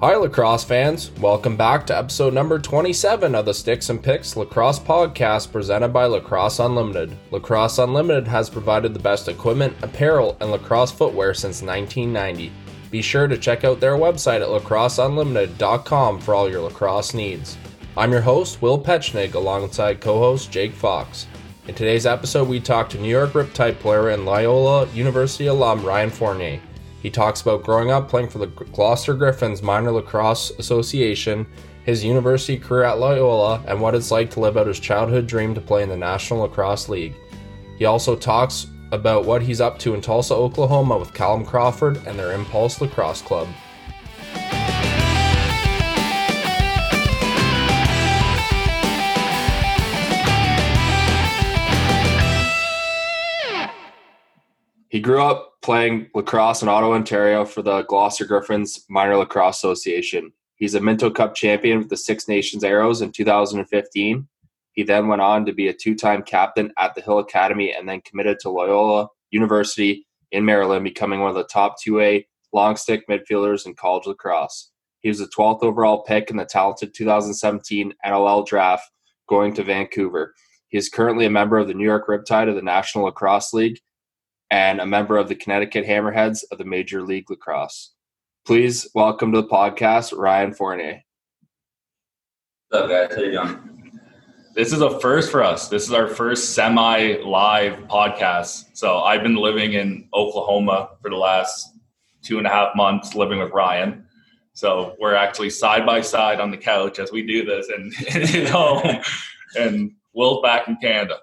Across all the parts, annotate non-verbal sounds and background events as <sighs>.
Hi, lacrosse fans. Welcome back to episode number 27 of the Sticks and Picks Lacrosse podcast presented by Lacrosse Unlimited. Lacrosse Unlimited has provided the best equipment, apparel, and lacrosse footwear since 1990. Be sure to check out their website at lacrosseunlimited.com for all your lacrosse needs. I'm your host, Will Petchnig, alongside co host Jake Fox. In today's episode, we talk to New York Riptide player and Loyola University alum Ryan Fournier. He talks about growing up playing for the Gloucester Griffins Minor Lacrosse Association, his university career at Loyola, and what it's like to live out his childhood dream to play in the National Lacrosse League. He also talks about what he's up to in Tulsa, Oklahoma with Callum Crawford and their Impulse Lacrosse Club. He grew up playing lacrosse in Ottawa, Ontario for the Gloucester Griffins Minor Lacrosse Association. He's a Minto Cup champion with the Six Nations Arrows in 2015. He then went on to be a two time captain at the Hill Academy and then committed to Loyola University in Maryland, becoming one of the top 2A long stick midfielders in college lacrosse. He was the 12th overall pick in the talented 2017 NLL draft, going to Vancouver. He is currently a member of the New York Riptide of the National Lacrosse League and a member of the Connecticut Hammerheads of the Major League Lacrosse. Please welcome to the podcast, Ryan Fournier. What's up, guys? How you doing? This is a first for us. This is our first semi-live podcast. So I've been living in Oklahoma for the last two and a half months, living with Ryan. So we're actually side by side on the couch as we do this, and <laughs> at home, and Will's back in Canada.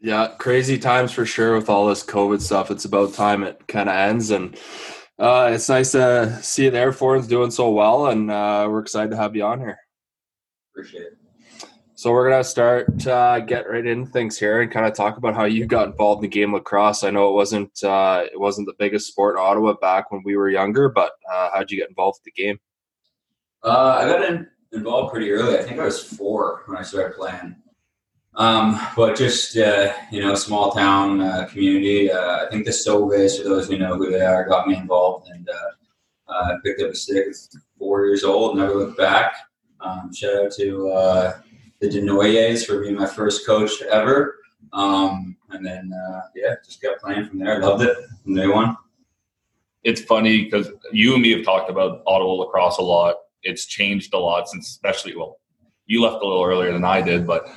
Yeah, crazy times for sure with all this COVID stuff. It's about time it kind of ends, and uh, it's nice to see the Air Force doing so well, and uh, we're excited to have you on here. Appreciate it. So we're gonna start uh, get right into things here and kind of talk about how you got involved in the game of lacrosse. I know it wasn't uh, it wasn't the biggest sport in Ottawa back when we were younger, but uh, how'd you get involved with the game? Uh, I got in, involved pretty early. I think I was four when I started playing. Um, but just uh, you know, small town uh, community. Uh, I think the Sauvages, for those who know who they are, got me involved and uh, uh, picked up a stick at four years old. Never looked back. Um, shout out to uh, the Denoyers for being my first coach ever. Um, and then yeah, just kept playing from there. Loved it day one. It's funny because you and me have talked about Ottawa lacrosse a lot. It's changed a lot since, especially well, you left a little earlier than I did, but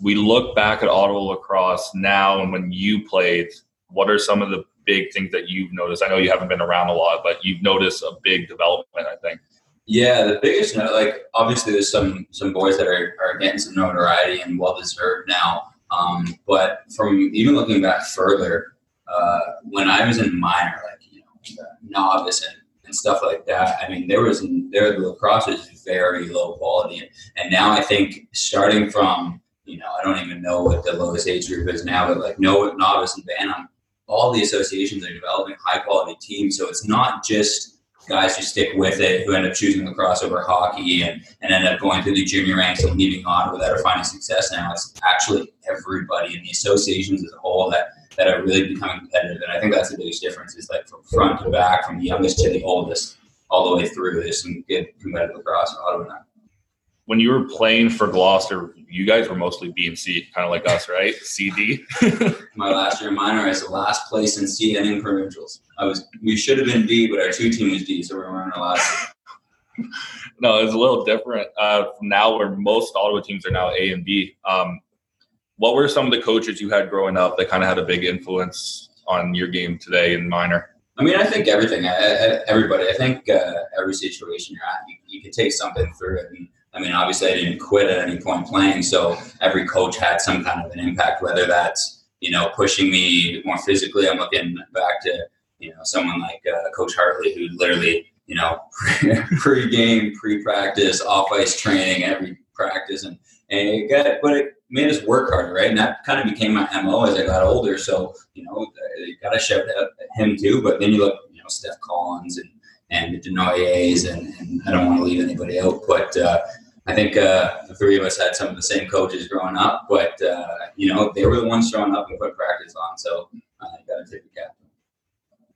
we look back at Ottawa lacrosse now and when you played, what are some of the big things that you've noticed? I know you haven't been around a lot, but you've noticed a big development, I think. Yeah, the biggest like obviously there's some some boys that are, are getting some notoriety and well deserved now. Um, but from even looking back further, uh, when I was in minor, like you know, novice and, and stuff like that, I mean, there was there the lacrosse was very low quality, and now I think starting from you know, I don't even know what the lowest age group is now, but like no novice and Bantam, all the associations are developing high quality teams. So it's not just guys who stick with it who end up choosing lacrosse over hockey and, and end up going through the junior ranks and leaving Ottawa that are finding success now. It's actually everybody in the associations as a whole that that are really becoming competitive. And I think that's the biggest difference is like from front to back, from the youngest to the oldest, all the way through. There's some good competitive lacrosse in Ottawa now when you were playing for Gloucester, you guys were mostly B and C, kind of like us, right? <laughs> CD. <laughs> My last year minor, I was the last place in C and in provincials. I was. We should have been D, but our two team was D, so we weren't allowed. no, it's a little different uh, now. Where most Ottawa teams are now A and B. Um, what were some of the coaches you had growing up that kind of had a big influence on your game today in minor? I mean, I think everything. I, I, everybody. I think uh, every situation you're at, you, you can take something through it. And, I mean, obviously, I didn't quit at any point playing, so every coach had some kind of an impact, whether that's you know pushing me more physically. I'm looking back to you know someone like uh, Coach Hartley, who literally you know <laughs> pre-game, pre-practice, off-ice training, every practice, and and it got, but it made us work harder, right? And that kind of became my mo as I got older. So you know, you got to shout at him too. But then you look, you know, Steph Collins and and the Denoyers, and, and I don't want to leave anybody out, but uh, I think uh, the three of us had some of the same coaches growing up, but uh, you know they were the ones showing up and putting practice on. So I got to take the cap.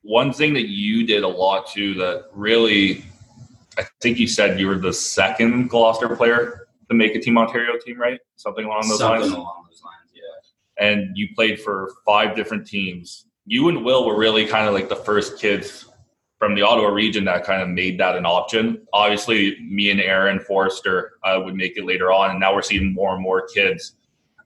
One thing that you did a lot too that really I think you said you were the second Gloucester player to make a Team Ontario team, right? Something along those Something lines. along those lines, yeah. And you played for five different teams. You and Will were really kind of like the first kids from the Ottawa region that kind of made that an option. Obviously, me and Aaron Forrester uh, would make it later on, and now we're seeing more and more kids.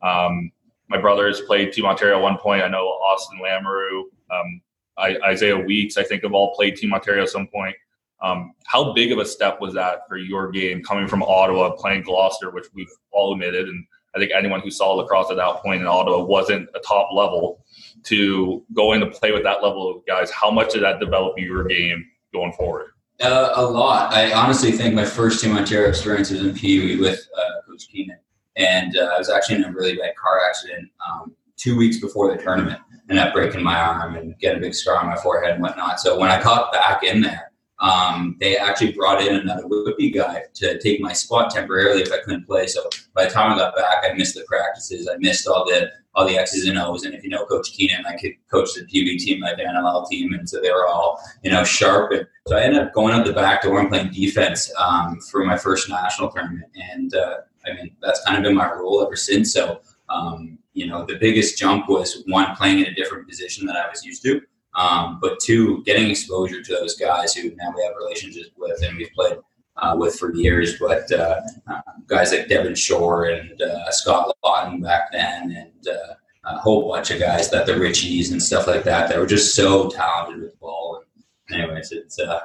Um, my brothers played Team Ontario at one point. I know Austin Lamoureux, um, I, Isaiah Weeks, I think have all played Team Ontario at some point. Um, how big of a step was that for your game coming from Ottawa, playing Gloucester, which we've all admitted, and I think anyone who saw lacrosse at that point in Ottawa wasn't a top level to go in to play with that level of guys. How much did that develop your game going forward? Uh, a lot. I honestly think my first Team Ontario experience was in Pee with uh, Coach Keenan. And uh, I was actually in a really bad car accident um, two weeks before the tournament, and up breaking my arm and getting a big scar on my forehead and whatnot. So when I got back in there, um, they actually brought in another whippy guy to take my spot temporarily if I couldn't play. So by the time I got back, I missed the practices. I missed all the all the X's and O's. And if you know Coach Keenan, I could coach the PB team, the NLL team, and so they were all you know sharp. And so I ended up going out the back door and playing defense um, for my first national tournament. And uh, I mean that's kind of been my role ever since. So um, you know the biggest jump was one playing in a different position that I was used to. Um, but two, getting exposure to those guys who now we have relationships with and we've played uh, with for years. But uh, uh, guys like Devin Shore and uh, Scott Lawton back then, and uh, a whole bunch of guys that the Ritchies and stuff like that that were just so talented with the ball. And anyways, it's uh,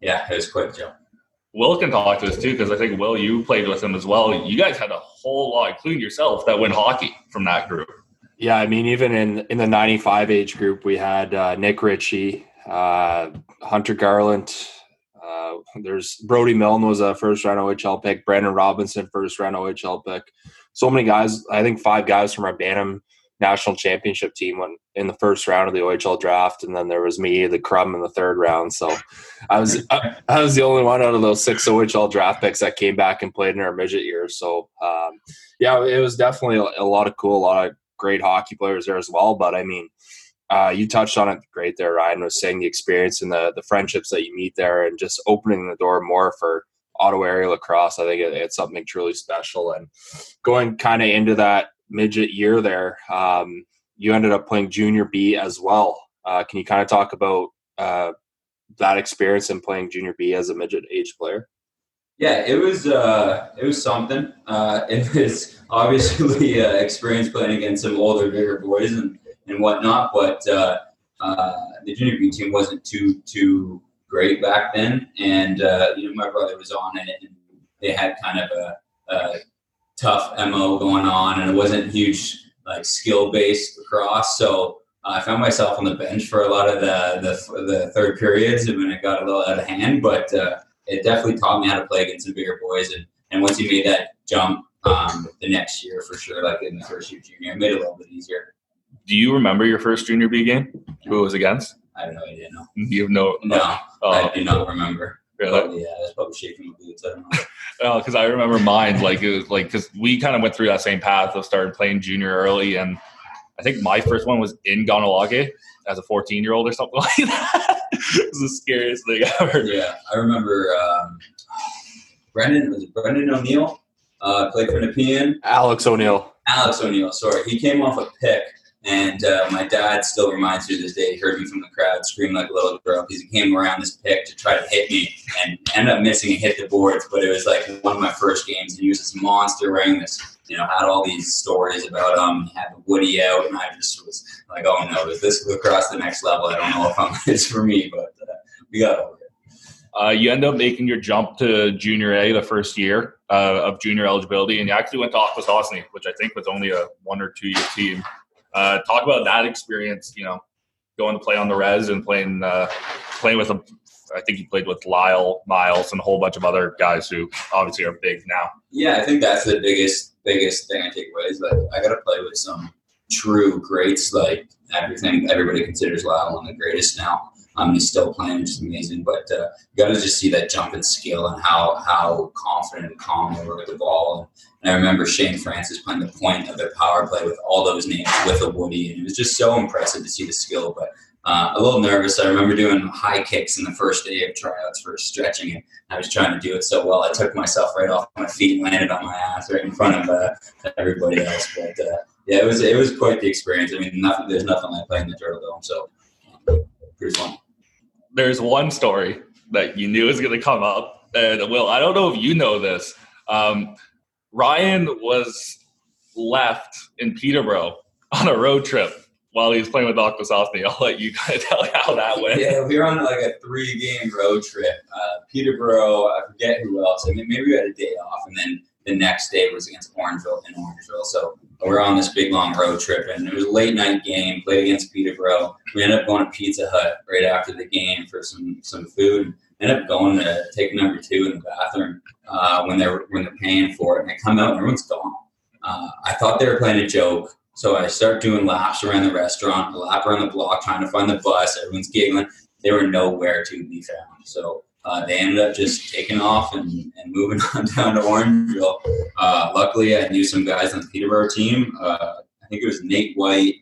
yeah, it was quite a jump. Will can talk to us too, because I think Will, you played with him as well. You guys had a whole lot, including yourself, that went hockey from that group. Yeah, I mean, even in in the '95 age group, we had uh, Nick Ritchie, uh, Hunter Garlent. Uh, there's Brody Milne was a first round OHL pick. Brandon Robinson, first round OHL pick. So many guys. I think five guys from our Bantam national championship team went in the first round of the OHL draft, and then there was me, the crumb, in the third round. So I was I, I was the only one out of those six OHL draft picks that came back and played in our midget years. So um, yeah, it was definitely a lot of cool, a lot of great hockey players there as well. But I mean, uh, you touched on it great there. Ryan was saying the experience and the the friendships that you meet there, and just opening the door more for Ottawa area lacrosse. I think it, it's something truly special. And going kind of into that midget year there, um, you ended up playing junior B as well. Uh, can you kind of talk about uh, that experience and playing junior B as a midget age player? Yeah, it was uh, it was something. Uh, it was obviously uh, experience playing against some older, bigger boys and, and whatnot. But uh, uh, the junior B team wasn't too too great back then, and uh, you know my brother was on it, and they had kind of a, a tough mo going on, and it wasn't huge like skill based lacrosse. So uh, I found myself on the bench for a lot of the the, the third periods and when it got a little out of hand, but it definitely taught me how to play against some bigger boys. And, and once you made that jump um, the next year, for sure, like in the first year junior, it made it a little bit easier. Do you remember your first junior B game? Who it was against? I have no idea. No, You have no. no, Oh, I do not remember. really? Probably, yeah, that's probably shaking my boots. I don't know. <laughs> because I remember mine. Like it was like because we kind of went through that same path of started playing junior early, and I think my first one was in Gonalage as a 14 year old or something <laughs> like that. it was the scariest thing ever. Yeah, I remember um, Brendan. Was it Brendan O'Neill? Uh, played for Nepean. Alex O'Neill. Alex O'Neill, sorry. He came off a pick, and uh, my dad still reminds me to this day. He heard me from the crowd scream like a little girl because he came around this pick to try to hit me and ended up missing and hit the boards. But it was like one of my first games, and he was this monster wearing this, you know, had all these stories about him. He had Woody out, and I just was like, oh no, is this look across the next level? I don't know if I'm, <laughs> it's for me, but uh, we got over it. Uh, you end up making your jump to junior A the first year uh, of junior eligibility, and you actually went to Akwesasne, which I think was only a one or two year team. Uh, talk about that experience. You know, going to play on the res and playing uh, playing with a. I think you played with Lyle Miles and a whole bunch of other guys who obviously are big now. Yeah, I think that's the biggest biggest thing I take away is like I got to play with some true greats. Like everything, everybody considers Lyle one of the greatest now. Um, he's still playing, which is amazing. But uh, you got to just see that jump in skill and how how confident and calm they were with the ball. And, I remember Shane Francis playing the point of their power play with all those names with a Woody, and it was just so impressive to see the skill. But uh, a little nervous. I remember doing high kicks in the first day of tryouts for stretching, and I was trying to do it so well. I took myself right off my feet and landed on my ass right in front of uh, everybody else. But uh, yeah, it was it was quite the experience. I mean, nothing, there's nothing like playing the Turtle Dome, so pretty fun. There's one story that you knew was going to come up, and Will, I don't know if you know this. Um, Ryan was left in Peterborough on a road trip while he was playing with Akwesasne. I'll let you kind of tell how that went. Yeah, we were on like a three game road trip. Uh, Peterborough, I forget who else. I mean, maybe we had a day off, and then the next day was against Orangeville in Orangeville. So we are on this big long road trip, and it was a late night game. Played against Peterborough. We ended up going to Pizza Hut right after the game for some some food. Ended up going to take number two in the bathroom uh, when they're when they're paying for it, and I come out and everyone's gone. Uh, I thought they were playing a joke. So I start doing laps around the restaurant, a lap around the block, trying to find the bus. Everyone's giggling. They were nowhere to be found. So uh, they ended up just taking off and, and moving <laughs> on down to Orangeville. Uh, luckily, I knew some guys on the Peterborough team. Uh, I think it was Nate White,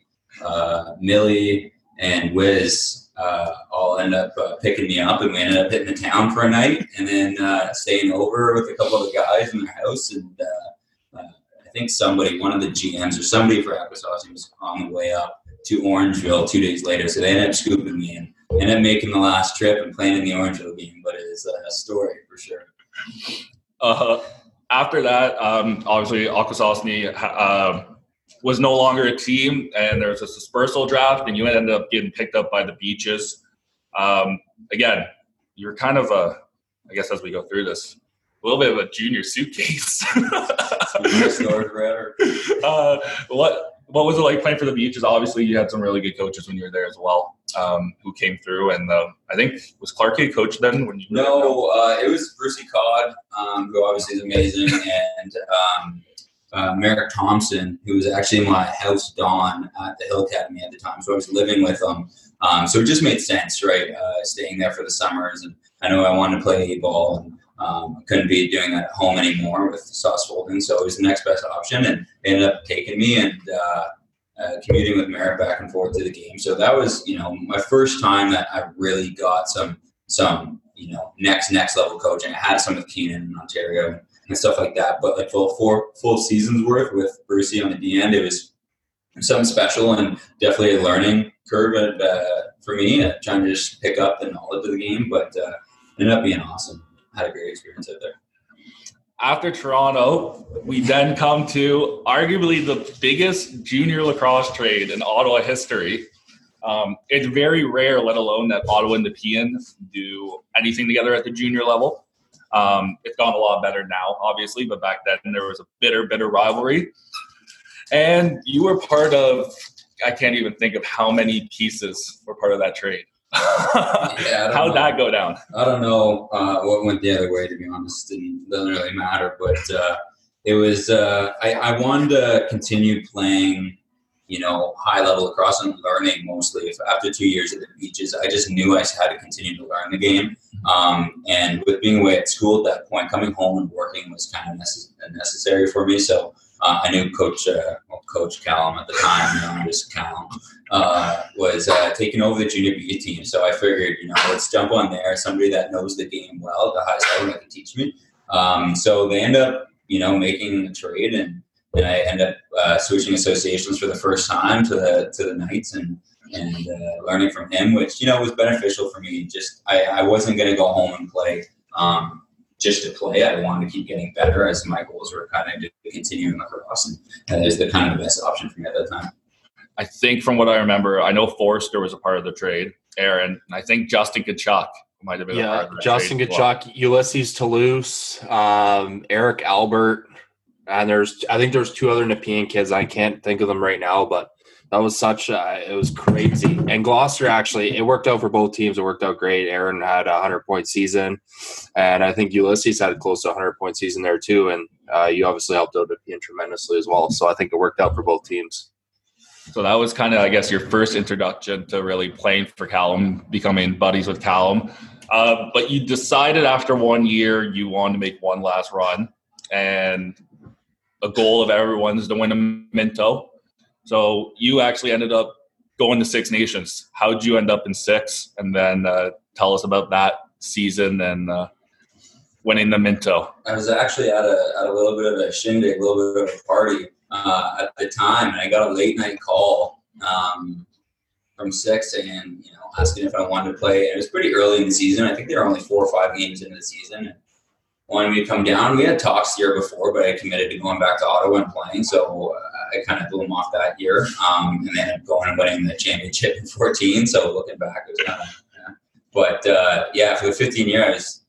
uh, Millie, and Wiz uh, all end up uh, picking me up, and we ended up hitting the town for a night, and then staying over with a couple of the guys in their house. And I think somebody, one of the GMs or somebody for Akwesasne was on the way up to Orangeville two days later. So they ended up scooping me and ended up making the last trip and playing in the Orangeville game. But it is a story for sure. Uh, after that, um, obviously Akwesasne uh, was no longer a team, and there was a dispersal draft, and you ended up getting picked up by the Beaches. Um, again, you're kind of a, I guess as we go through this, a little bit of a junior suitcase. <laughs> uh, what what was it like playing for the Beaches? Obviously, you had some really good coaches when you were there as well, um, who came through. And uh, I think was Clark a coach then when you? No, uh, it was Brucey Codd, um, who obviously is amazing, <laughs> and um, uh, Merrick Thompson, who was actually my house don at the Hill Academy at the time. So I was living with them. Um, so it just made sense, right? Uh, staying there for the summers, and I know I wanted to play ball and um, couldn't be doing that at home anymore with Saas-Fuld, so it was the next best option, and they ended up taking me and uh, uh, commuting with Merrick back and forth to the game. So that was, you know, my first time that I really got some some you know next next level coaching. I had some with Keenan in Ontario and stuff like that, but like full four full seasons worth with Brucey on the end, it was something special and definitely a learning curve uh, for me, uh, trying to just pick up the knowledge of the game, but uh, ended up being awesome had a great experience out there. After Toronto, we then come to arguably the biggest junior lacrosse trade in Ottawa history. Um, it's very rare, let alone that Ottawa and Nepean do anything together at the junior level. Um, it's gone a lot better now, obviously, but back then there was a bitter, bitter rivalry. And you were part of, I can't even think of how many pieces were part of that trade yeah, How'd know. that go down? I don't know uh, what went the other way. To be honest, it doesn't really matter. But uh, it was uh, I, I, wanted to continue playing, you know, high level lacrosse and learning mostly. After two years at the beaches, I just knew I had to continue to learn the game. Um, and with being away at school at that point, coming home and working was kind of necess- necessary for me. So uh, I knew Coach uh, well, Coach Callum at the time, you know, just Callum, uh, was uh, taking over the junior B team. So I figured, you know, let's jump on there. Somebody that knows the game well, the highest level that can teach me. Um, so they end up, you know, making the trade, and and I end up uh, switching associations for the first time to the to the Knights and and uh, learning from him, which you know was beneficial for me. Just I, I wasn't going to go home and play. Um, just to play. I wanted to keep getting better as my goals were kind of to continue in lacrosse, and that is the kind of the best option for me at that time. I think from what I remember, I know Forrester was a part of the trade, Aaron, and I think Justin Tkachuk might have been yeah, Justin Tkachuk, well. Ulysses Toulouse, um, Eric Albert, and there's I think there's two other Nepean kids. I can't think of them right now, but that was such a, it was crazy. And Gloucester actually, it worked out for both teams. It worked out great. Aaron had a hundred point season, and I think Ulysses had close to a hundred point season there too. And uh, you obviously helped out Nepean tremendously as well. So I think it worked out for both teams. So that was kind of, I guess, your first introduction to really playing for Callum, becoming buddies with Callum. Uh, but you decided after one year you wanted to make one last run, and a goal of everyone's to win a Minto. So you actually ended up going to Six Nations. How did you end up in six? And then uh, tell us about that season and uh, winning the Minto. I was actually at a, at a little bit of a shindig, a little bit of a party uh, at the time, and I got a late night call um, from six and you know asking if I wanted to play. And it was pretty early in the season. I think there were only four or five games into the season. Wanted me to come down. We had talks the year before, but I committed to going back to Ottawa and playing. So uh, I kind of blew them off that year, um, and then going and winning the championship in 14. So looking back, it was kind of. Yeah. But uh, yeah, for the 15 years, I was,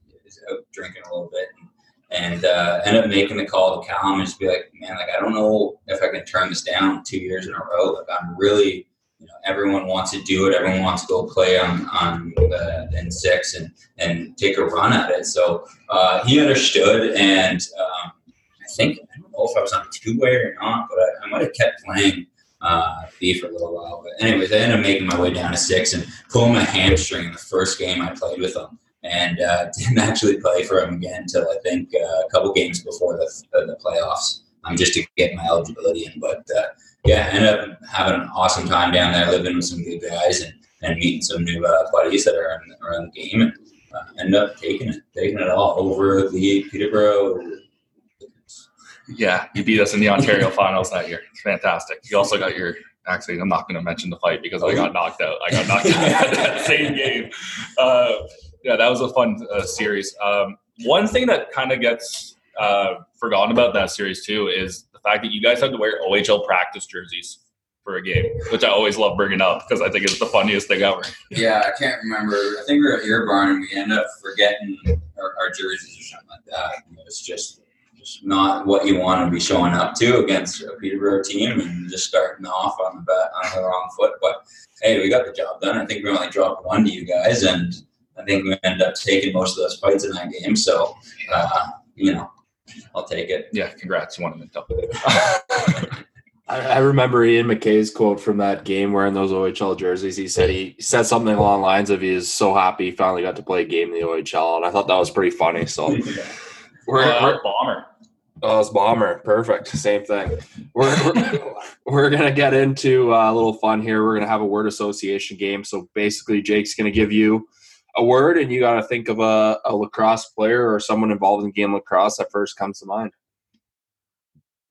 out drinking a little bit. And, and uh, ended up making the call to Callum and just be like, man, like I don't know if I can turn this down two years in a row. Like I'm really you know, everyone wants to do it. Everyone wants to go play on on the in six and and take a run at it. So uh, he understood, and um, I think know if I was on a two way or not, but I, I might have kept playing uh, B for a little while. But anyways, I ended up making my way down to six and pulling my hamstring in the first game I played with them, And uh, <laughs> didn't actually play for them again until I think uh, a couple games before the, the playoffs, um, just to get my eligibility in. But uh, yeah, ended up having an awesome time down there, living with some good guys and, and meeting some new uh, buddies that are in, around the game, and uh, ended up taking it, taking it all over the Peterborough. Yeah, you beat us in the Ontario <laughs> finals that year. It's fantastic. You also got your. Actually, I'm not going to mention the fight because I got knocked out. I got knocked out that <laughs> same game. Uh, yeah, that was a fun uh, series. Um, one thing that kind of gets uh, forgotten about that series too is the fact that you guys had to wear OHL practice jerseys for a game, which I always love bringing up because I think it's the funniest thing ever. Yeah, I can't remember. I think we were at Ear Barn and we ended up forgetting our, our jerseys or something like that. It was just just not what you want to be showing up to against a Peterborough team and just starting off on the bat, on the wrong foot. But hey, we got the job done. I think we only dropped one to you guys, and I think we ended up taking most of those fights in that game. So, uh, you know, I'll take it. Yeah, congrats. You won a <laughs> Minto. I remember Ian McKay's quote from that game wearing those OHL jerseys. He said he said something along the lines of he is so happy he finally got to play a game in the OHL, and I thought that was pretty funny. So we're, uh, we're bomber. Oh, it's bomber. Perfect. Same thing. We're we're, <laughs> we're gonna get into uh, a little fun here. We're gonna have a word association game. So basically, Jake's gonna give you a word, and you got to think of a, a lacrosse player or someone involved in game lacrosse that first comes to mind.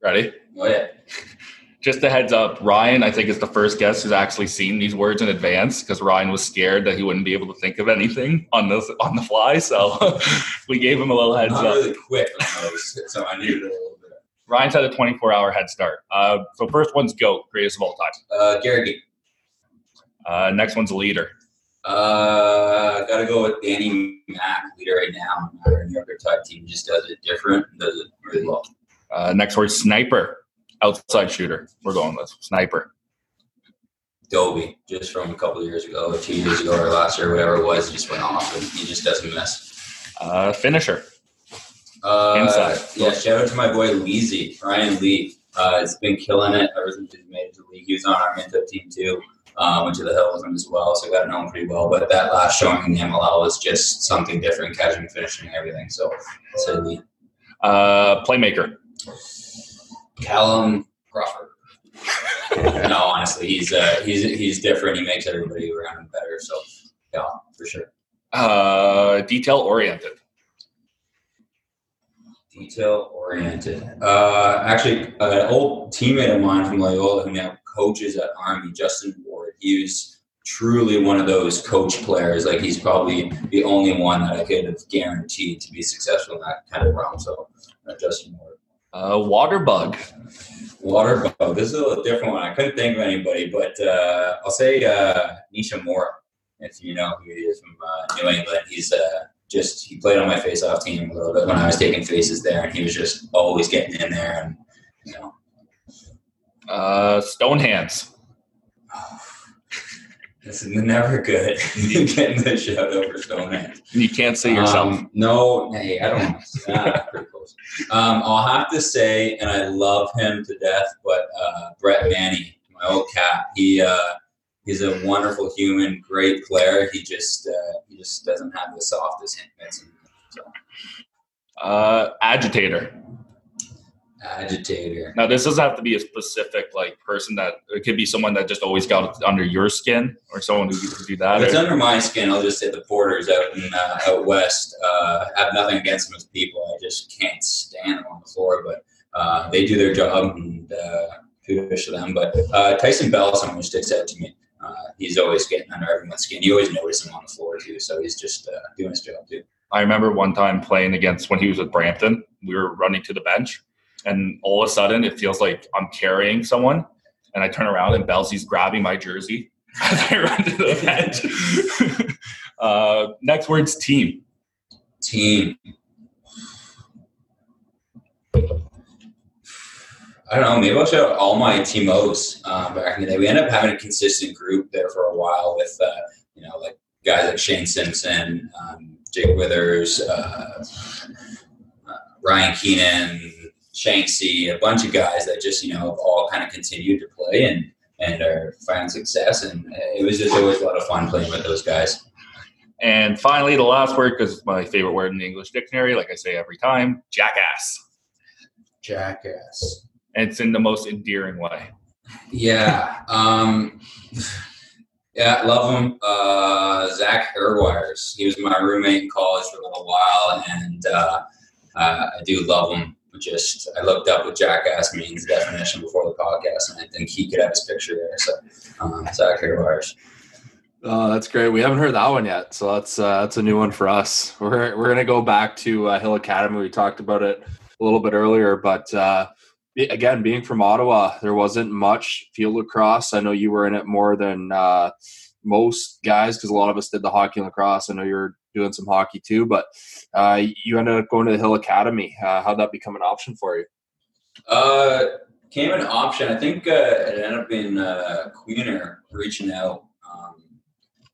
Ready? Oh yeah just a heads up, Ryan, I think is the first guest who's actually seen these words in advance because Ryan was scared that he wouldn't be able to think of anything on the on the fly. So <laughs> we gave him a little heads Not up. really quick so I needed a little bit. Ryan's had a 24 hour head start. Uh, so first one's GOAT, greatest of all time. Uh, Gary. Uh, next one's leader. Uh, gotta go with Danny Mack, leader right now. Our New York Riptide team just does it different, does it really well. Uh, next word, sniper outside shooter. We're going with sniper. Dobie, just from a couple years ago, two years ago, or last year, whatever it was, just went off and he just doesn't miss. Uh, finisher. Uh, Inside. Yeah, shout out to my boy Leezy, Ryan Lee. Uh, has been killing it ever since he made it to the league. He was on our Minto team too. Uh, went to the Hills as well, so got to know him pretty well. But that last showing in the MLL was just something different, catching, finishing, everything. So, say Lee. Uh, playmaker. Callum Crawford. no, honestly, he's uh, he's he's different. He makes everybody around him better. So, yeah, for sure. Uh, detail oriented. Detail oriented. Uh, actually, an old teammate of mine from Loyola who now coaches at Army, Justin Ward. He was truly one of those coach players. Like he's probably the only one that I could have guaranteed to be successful in that kind of realm. So, uh, Justin Ward. Uh, water bug. Water bug. This is a little different one. I couldn't think of anybody, but uh, I'll say uh, Nisha Moore, if you know who he is from uh, New England. He's uh, just he played on my face-off team a little bit when I was taking faces there, and he was just always getting in there, and you know. Uh, stone is never good. <laughs> Getting the shout out for Stonehands. You can't see yourself. Um, no, hey, I don't want to. ah, pretty close. Um, I'll have to say, and I love him to death, but uh, Brett Manny, my old cat, he uh, he's a wonderful human, great player. He just uh, he just doesn't have the softest hands. So. Uh, agitator. Agitator. Now, this doesn't have to be a specific like person that it could be someone that just always got under your skin, or someone who could do that. If it's or- under my skin, I'll just say the porters out in uh, out west. Uh, have nothing against them as people. I just can't stand them on the floor, but uh, they do their job and uh, kudos to them. But uh, Tyson Bell, someone who sticks out to me. Uh, he's always getting under everyone's skin. You always notice him on the floor too, so he's just uh, doing his job too. I remember one time playing against when he was with Brampton. We were running to the bench, and all of a sudden it feels like I'm carrying someone, and I turn around and Belsey's grabbing my jersey <laughs> as I run to the bench. <laughs> uh, next word's team. Team. I don't know. Maybe I'll shout out all my teamos uh, back in the day. We ended up having a consistent group there for a while with, uh, you know, like guys like Shane Simpson, um, Jake Withers, uh, uh, Ryan Keenan, Shanksy, a bunch of guys that just, you know, have all kind of continued to play and, and are finding success. And it was just always a lot of fun playing with those guys. And finally, the last word, because it's my favorite word in the English dictionary, like I say every time, jackass. Jackass. And it's in the most endearing way. Yeah. Um, yeah, love him. Uh, Zach Herreweyers. He was my roommate in college for a little while, and uh, uh, I do love him. Just I looked up what jackass means definition before the podcast, and I think he could have his picture there. So um, Zach Herreweyers. Oh, that's great. We haven't heard that one yet, so that's uh, that's a new one for us. We're we're gonna go back to uh, Hill Academy. We talked about it a little bit earlier, but uh, again, being from Ottawa, there wasn't much field lacrosse. I know you were in it more than uh, most guys because a lot of us did the hockey and lacrosse. I know you're doing some hockey too, but uh, you ended up going to the Hill Academy. Uh, how'd that become an option for you? Uh, came an option. I think uh, it ended up being uh, Queener reaching out. Um,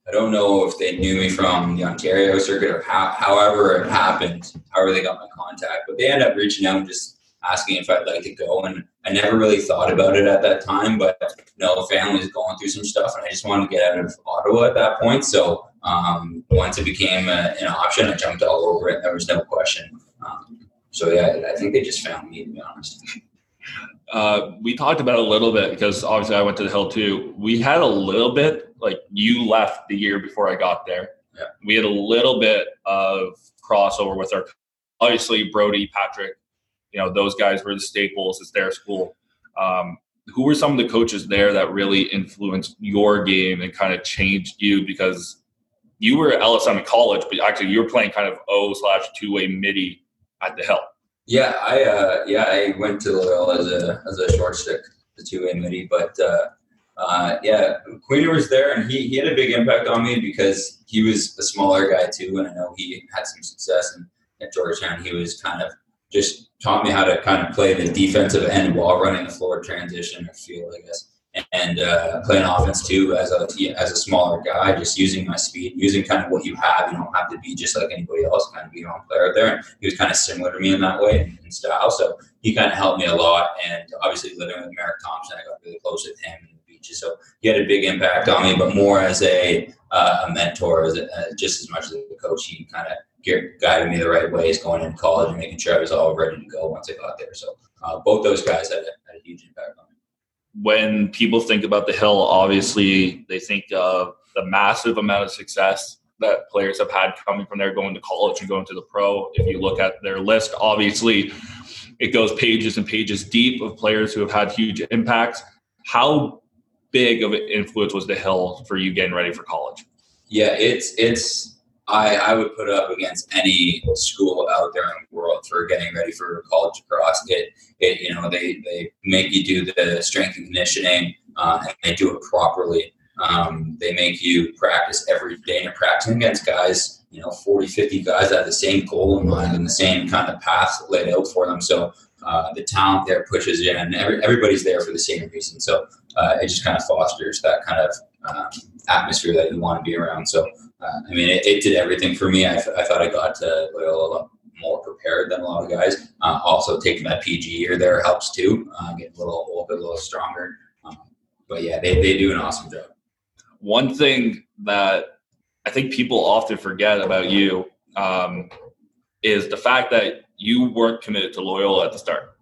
I don't know if they knew me from the Ontario circuit or how, however it happened, however they got my contact, but they ended up reaching out and just asking if I'd like to go. And I never really thought about it at that time, but you know, family's going through some stuff, and I just wanted to get out of Ottawa at that point. So um, once it became a, an option, I jumped all over it. There was no question. Um, so yeah, I think they just found me to be honest. Uh, we talked about it a little bit because obviously I went to the Hill too. We had a little bit, like you left the year before I got there. Yeah. We had a little bit of crossover with our, obviously Brody, Patrick, you know, those guys were the staples. It's their school. Um, who were some of the coaches there that really influenced your game and kind of changed you? Because you were at LSM College, but actually you were playing kind of O slash two way midi at the Hill. Yeah, I uh, yeah I went to Loyola as a as a short stick, the two way midi, but uh, uh, yeah, Queener was there and he, he had a big impact on me because he was a smaller guy too, and I know he had some success in, at Georgetown. He was kind of just taught me how to kind of play the defensive end while running the floor transition or field, I guess, and uh, playing offense too as a as a smaller guy, just using my speed, using kind of what you have. You don't have to be just like anybody else, kind of be your own player there. And he was kind of similar to me in that way in style, so he kind of helped me a lot. And obviously living with Merrick Thompson, I got really close with him in the beaches, so he had a big impact on me, but more as a uh, a mentor, as a, uh, just as much as a coach. He kind of guided me the right ways going into college and making sure I was all ready to go once I got there. So uh, both those guys had a, had a huge impact on me. When people think about the hill, obviously they think of the massive amount of success that players have had coming from there, going to college and going to the pro. If you look at their list, obviously it goes pages and pages deep of players who have had huge impacts. How big of an influence was the hill for you getting ready for college? Yeah, it's it's I, I would put up against any school out there in the world for getting ready for college lacrosse. It, it you know they, they make you do the strength and conditioning uh, and they do it properly. Um, they make you practice every day and practicing against guys, you know, 40, 50 guys that have the same goal in mind and the same kind of path laid out for them. So uh, the talent there pushes you and every, everybody's there for the same reason. So uh, it just kind of fosters that kind of um, atmosphere that you want to be around. So I mean, it, it, did everything for me. I, I thought I got to Loyola more prepared than a lot of guys. Uh, also, taking that PG year there helps too. Uh, getting a little, a little bit, a little stronger. Um, but yeah, they, they do an awesome job. One thing that I think people often forget about you um, is the fact that you weren't committed to Loyola at the start.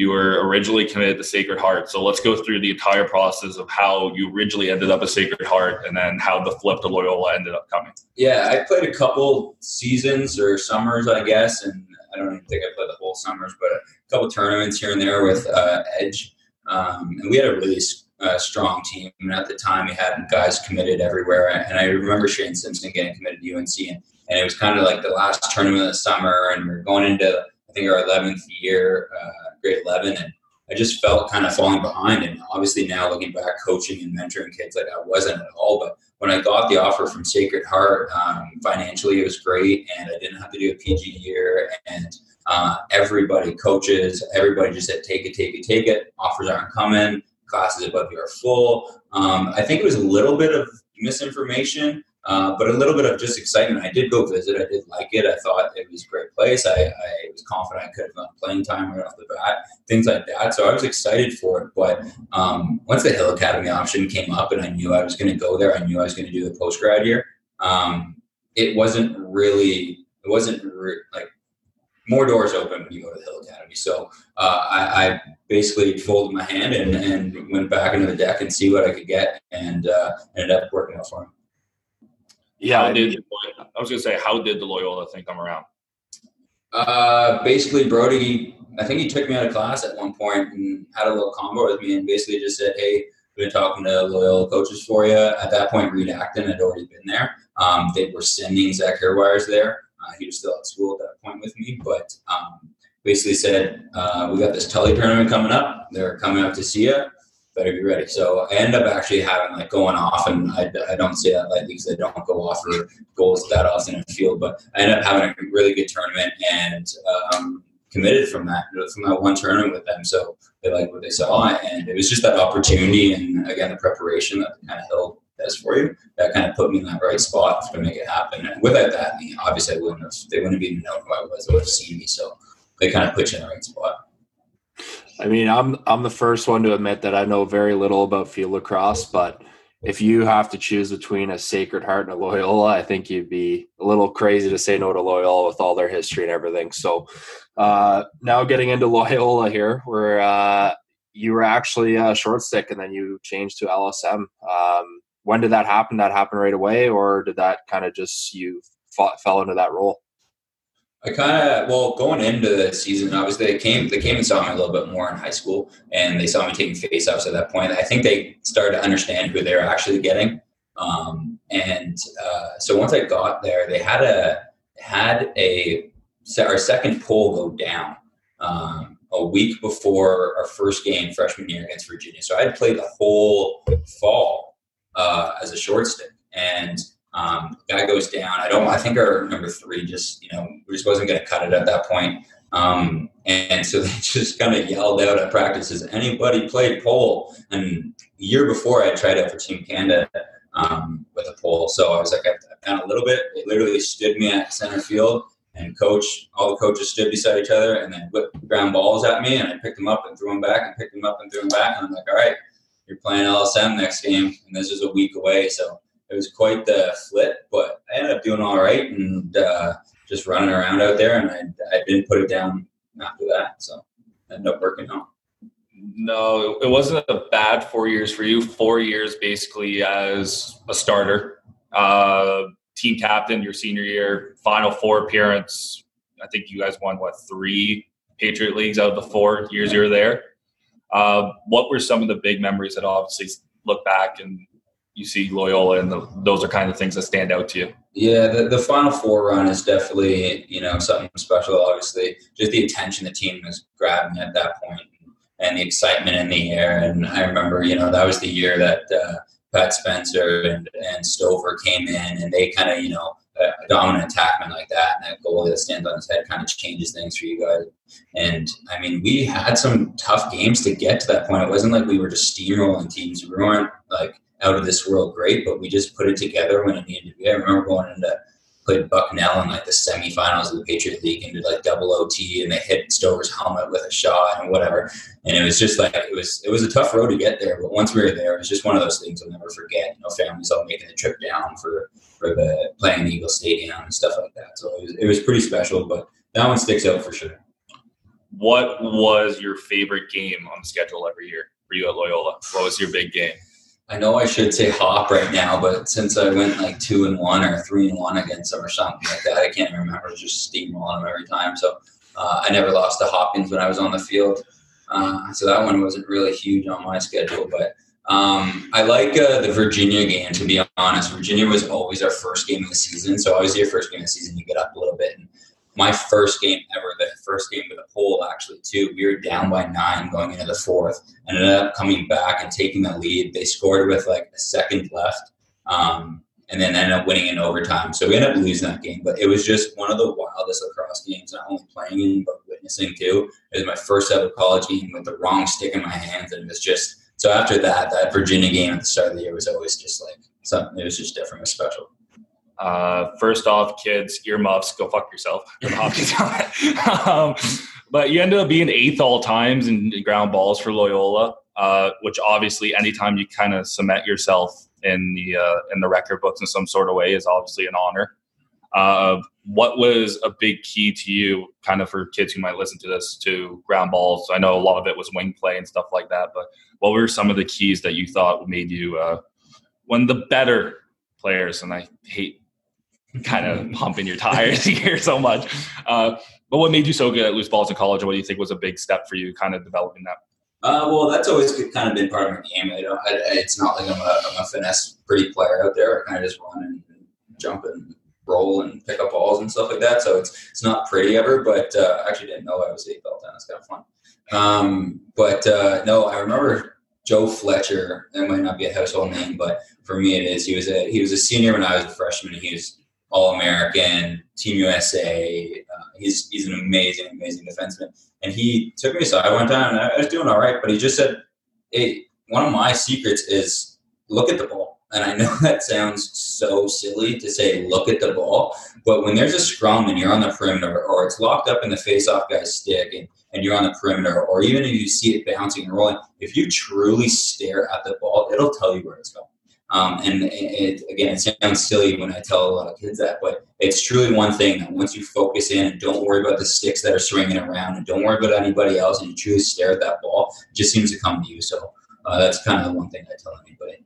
You were originally committed to Sacred Heart. So let's go through the entire process of how you originally ended up at Sacred Heart and then how the flip to Loyola ended up coming. Yeah, I played a couple seasons or summers, I guess, and I don't even think I played the whole summers, but a couple tournaments here and there with uh, Edge. Um, and we had a really uh, strong team. And at the time, we had guys committed everywhere. And I remember Shane Simpson getting committed to UNC, and, and it was kind of like the last tournament of the summer, and we are going into I think our 11th year, uh, grade 11, and I just felt kind of falling behind. And obviously now looking back, coaching and mentoring kids, like I wasn't at all. But when I got the offer from Sacred Heart, um, financially it was great, and I didn't have to do a PG year. And uh, everybody, coaches, everybody just said, take it, take it, take it. Offers aren't coming. Classes above you are full. Um, I think it was a little bit of misinformation. Uh, but a little bit of just excitement. I did go visit. I did like it. I thought it was a great place. I, I was confident I could have gotten playing time right off the bat, things like that. So I was excited for it. But um, once the Hill Academy option came up and I knew I was going to go there, I knew I was going to do the post grad year. Um, it wasn't really, it wasn't re- like more doors open when you go to the Hill Academy. So uh, I, I, basically folded my hand and, and, went back into the deck and see what I could get and uh, ended up working out for him. Yeah, how did I was gonna say how did the Loyola thing come around? Uh, basically, Brody. I think he took me out of class at one point and had a little combo with me, and basically just said, "Hey, we've been talking to Loyola coaches for you." At that point, Reid Acton had already been there. Um, they were sending Zach Herreweyers there. Uh, he was still at school at that point with me, but um, basically said, uh, "We got this Tully tournament coming up. They're coming up to see you better be ready. So I end up actually having like going off, and I, I don't say that lightly because I don't go off for goals that often in field, but I end up having a really good tournament and um, committed from that from that one tournament with them. So they like what they saw, and it was just that opportunity and again the preparation that kind of Hill does for you that kind of put me in that right spot to make it happen. And without that, I mean, obviously I wouldn't have they wouldn't have even known who I was. They would have seen me. So they kind of put you in the right spot. I mean, I'm I'm the first one to admit that I know very little about field lacrosse, but if you have to choose between a Sacred Heart and a Loyola, I think you'd be a little crazy to say no to Loyola with all their history and everything. So uh, now getting into <laughs> Loyola here, where uh, you were actually a short stick and then you changed to LSM. Um, when did that happen? That happened right away, or did that kind of just you fell into that role? I kind of well going into the season. Obviously, they came they came and saw me a little bit more in high school, and they saw me taking faceoffs at that point. I think they started to understand who they were actually getting. Um, and uh, so once I got there, they had a had a our second poll go down um, a week before our first game freshman year against Virginia. So I had played the whole fall uh, as a short stick, and um, guy goes down. I don't. I think our number three just you know we just wasn't going to cut it at that point. Um, and so <laughs> they just kind of yelled out at practices, anybody played pole? And year before I tried out for Team Canada um, with a pole. So I was like, I've done a little bit. They literally stood me at center field and coach, all the coaches stood beside each other and then whipped ground balls at me. And I picked them up and threw them back and picked them up and threw them back. And I'm like, all right, you're playing LSM next game. And this is a week away. So it was quite the flip, but I ended up doing all right and uh, just running around out there, and I, I didn't put it down after that, so ended up working out. No, it wasn't a bad four years for you. Four years basically as a starter, uh, team captain your senior year, Final Four appearance. I think you guys won what three Patriot leagues out of the four years you were there. Uh, what were some of the big memories that obviously look back and you see Loyola, and the, those are kind of things that stand out to you. Yeah, the, the Final Four run is definitely you know something special. Obviously, just the attention the team was grabbing at that point, and the excitement in the air. And I remember, you know, that was the year that uh, Pat Spencer and, and Stover came in, and they kind of you know a dominant attackman like that, and that goalie that stands on his head kind of changes things for you guys. And I mean, we had some tough games to get to that point. It wasn't like we were just steamrolling teams. We weren't like out of this world great, but we just put it together when it needed to be. I remember going into played Bucknell in like the semifinals of the Patriot League and did like double OT and they hit Stover's helmet with a shot and whatever. And it was just like it was it was a tough road to get there. But once we were there, it was just one of those things I'll never forget. You know, families all making the trip down for for the playing Eagle Stadium and stuff like that. So it was, it was pretty special, but that one sticks out for sure. what was your favorite game on the schedule every year for you at Loyola? What was your big game? I know I should say hop right now, but since I went like two and one or three and one against them or something like that, I can't remember. Just steamrolling them every time. So uh, I never lost to Hopkins when I was on the field. Uh, so that one wasn't really huge on my schedule, but um, I like uh, the Virginia game. To be honest, Virginia was always our first game of the season. So always your first game of the season, you get up a little bit. And my first game ever, the first game with the pole actually too. We were down by nine going into the fourth, and ended up coming back and taking the lead. They scored with like a second left, um, and then ended up winning in overtime. So we ended up losing that game, but it was just one of the wildest lacrosse games. Not only playing in, but witnessing too. It was my first ever college game with the wrong stick in my hands, and it was just so. After that, that Virginia game at the start of the year was always just like something. It was just different, it was special. Uh, first off, kids, earmuffs, go fuck yourself. <laughs> um, but you ended up being eighth all times in ground balls for Loyola, uh, which obviously, anytime you kind of cement yourself in the uh, in the record books in some sort of way, is obviously an honor. Uh, what was a big key to you, kind of for kids who might listen to this, to ground balls? I know a lot of it was wing play and stuff like that, but what were some of the keys that you thought made you uh, one of the better players? And I hate kind of pumping your tires <laughs> here so much. Uh, but what made you so good at loose balls in college? What do you think was a big step for you, kind of developing that? Uh, well, that's always kind of been part of my game. I don't, I, it's not like I'm a, I'm a finesse pretty player out there. I kind of just run and jump and roll and pick up balls and stuff like that. So it's it's not pretty ever. But uh, I actually didn't know I was eight belt then. It's kind of fun. Um, but uh, no, I remember Joe Fletcher. That might not be a household name, but for me it is. He was a he was a senior when I was a freshman. He was all American, Team USA. Uh, he's he's an amazing, amazing defenseman. And he took me aside one time, and I was doing all right. But he just said, "Hey, one of my secrets is look at the ball." And I know <laughs> that sounds so silly to say look at the ball, but when there's a scrum and you're on the perimeter, or it's locked up in the face-off guy's stick, and, and you're on the perimeter, or even if you see it bouncing and rolling, if you truly stare at the ball, it'll tell you where it's going. Um, and it, again, it sounds silly when I tell a lot of kids that, but it's truly one thing that once you focus in and don't worry about the sticks that are swinging around and don't worry about anybody else and you truly stare at that ball, it just seems to come to you. So uh, that's kind of the one thing I tell anybody.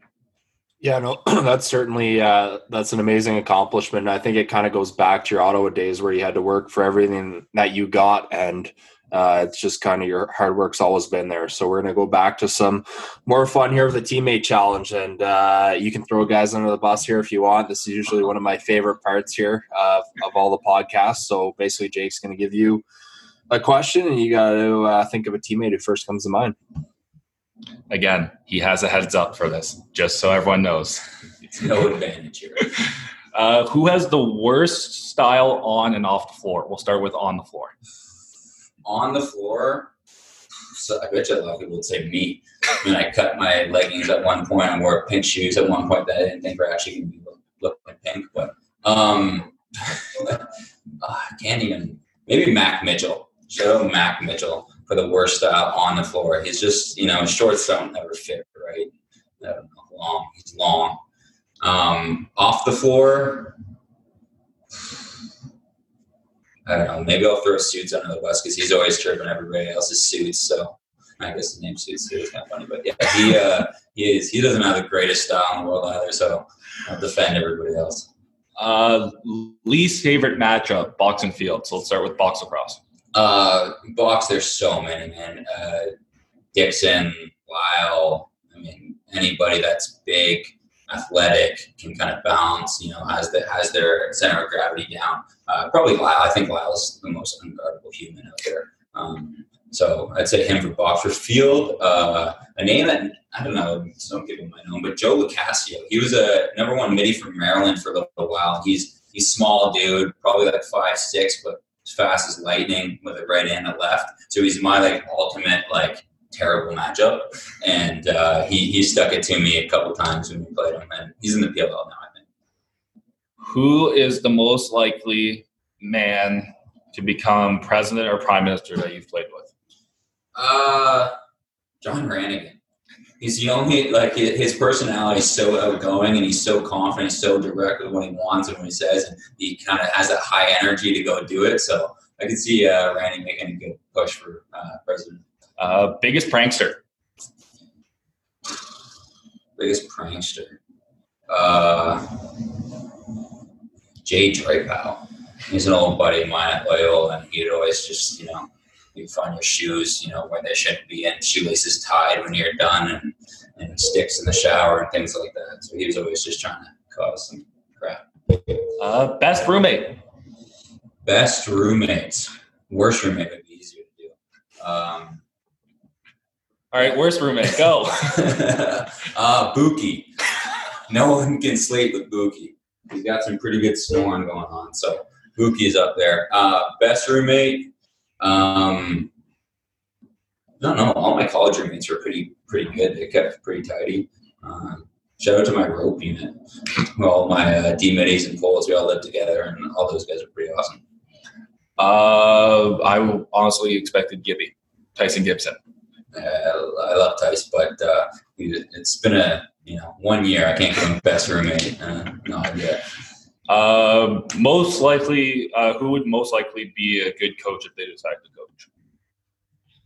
Yeah, no, <clears throat> that's certainly uh, that's an amazing accomplishment. I think it kind of goes back to your Ottawa days where you had to work for everything that you got, and uh, it's just kind of your hard work's always been there. So we're going to go back to some more fun here with the teammate challenge, and uh, you can throw guys under the bus here if you want. This is usually one of my favorite parts here uh, of all the podcasts. So basically, Jake's going to give you a question, and you got to uh, think of a teammate who first comes to mind. Again, he has a heads up for this, just so everyone knows. It's no advantage here. <laughs> Uh, who has the worst style on and off the floor? We'll start with on the floor on the floor, so I bet you a lot of people would say me. I mean, I cut my leggings at one point. I wore pink shoes at one point that I didn't think were actually going to be looking pink. But um, <laughs> I can't even. Maybe Mac Mitchell. Out Mac Mitchell for the worst style on the floor. He's just, you know, shorts don't never fit, right? long. He's long. Um, off the floor, I don't know. Maybe I'll throw suits under the bus because he's always tripping everybody else's suits. So I guess the name suits is kind of funny. But yeah, he uh, he is he doesn't have the greatest style in the world either. So I'll defend everybody else. Uh, least favorite matchup, box and field. So let's start with box lacrosse. Uh, box. There's so many man. Uh, Dixon, Lyle. I mean, anybody that's big athletic, can kind of bounce, you know, has the, has their center of gravity down. Uh, probably Lyle. I think Lyle's the most unguardable human out there. Um, so I'd say him for box for field. Uh, a name that I don't know, some people might know but Joe Locascio. He was a number one midi from Maryland for a little while. He's he's small dude, probably like five six, but as fast as lightning with a right and and left. So he's my like ultimate like terrible matchup, and uh, he he stuck it to me a couple times when we played him, and he's in the PLL now. I think. Who is the most likely man to become president or prime minister that you've played with? Uh, John Brannigan. He's the only like his personality is so outgoing and he's so confident, he's so direct with what he wants and what he says, and he kind of has that high energy to go do it. So I could see uh, Randy making a good push for uh, president. Uh, biggest prankster. Biggest prankster. Uh, Jay Drapow. He's an old buddy of mine at Loyola, and he'd always just, you know, you find your shoes, you know, where they shouldn't be, and shoelaces tied when you're done, and, and sticks in the shower and things like that. So he was always just trying to cause some crap. Uh, best roommate. Best roommates. Worst roommate would be easier to do. Um, All right, worst roommate. Go. <laughs> uh, Buki. No one can sleep with Buki. He's got some pretty good snoring going on. So Buki is up there. Uh, best roommate. Um, I don't know. All my college roommates were pretty pretty good. They kept pretty tidy. Um, shout out to my rope unit. All my uh, D middies and poles, we all lived together, and all those guys are pretty awesome. Uh, I honestly expected Gibby, Tyson Gibson. Uh, I love Tice, but uh, it's been a you know one year. I can't give him best roommate. Uh, no idea. Uh, most likely, uh, who would most likely be a good coach if they decide to coach?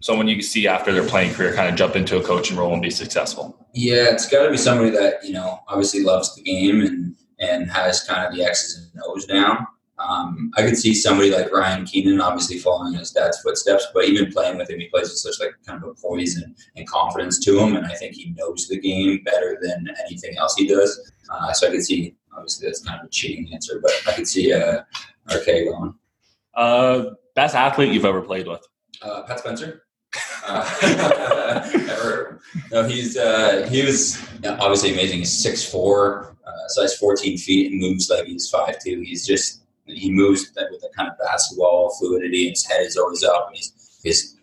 Someone you can see after their playing career kind of jump into a coaching role and be successful. Yeah, it's got to be somebody that you know obviously loves the game and and has kind of the X's and O's down. Um, I could see somebody like Ryan Keenan, obviously following his dad's footsteps, but even playing with him, he plays with such like kind of a poise and, and confidence to him, and I think he knows the game better than anything else he does. Uh, so I could see, obviously, that's kind of a cheating answer, but I could see uh, RK going. Uh, best athlete you've ever played with? Uh, Pat Spencer. Uh, <laughs> ever. No, he's uh, he was obviously amazing. He's six four, uh, size fourteen feet, and moves like he's five two. He's just he moves with a kind of basketball fluidity, and his head is always up, and he's he's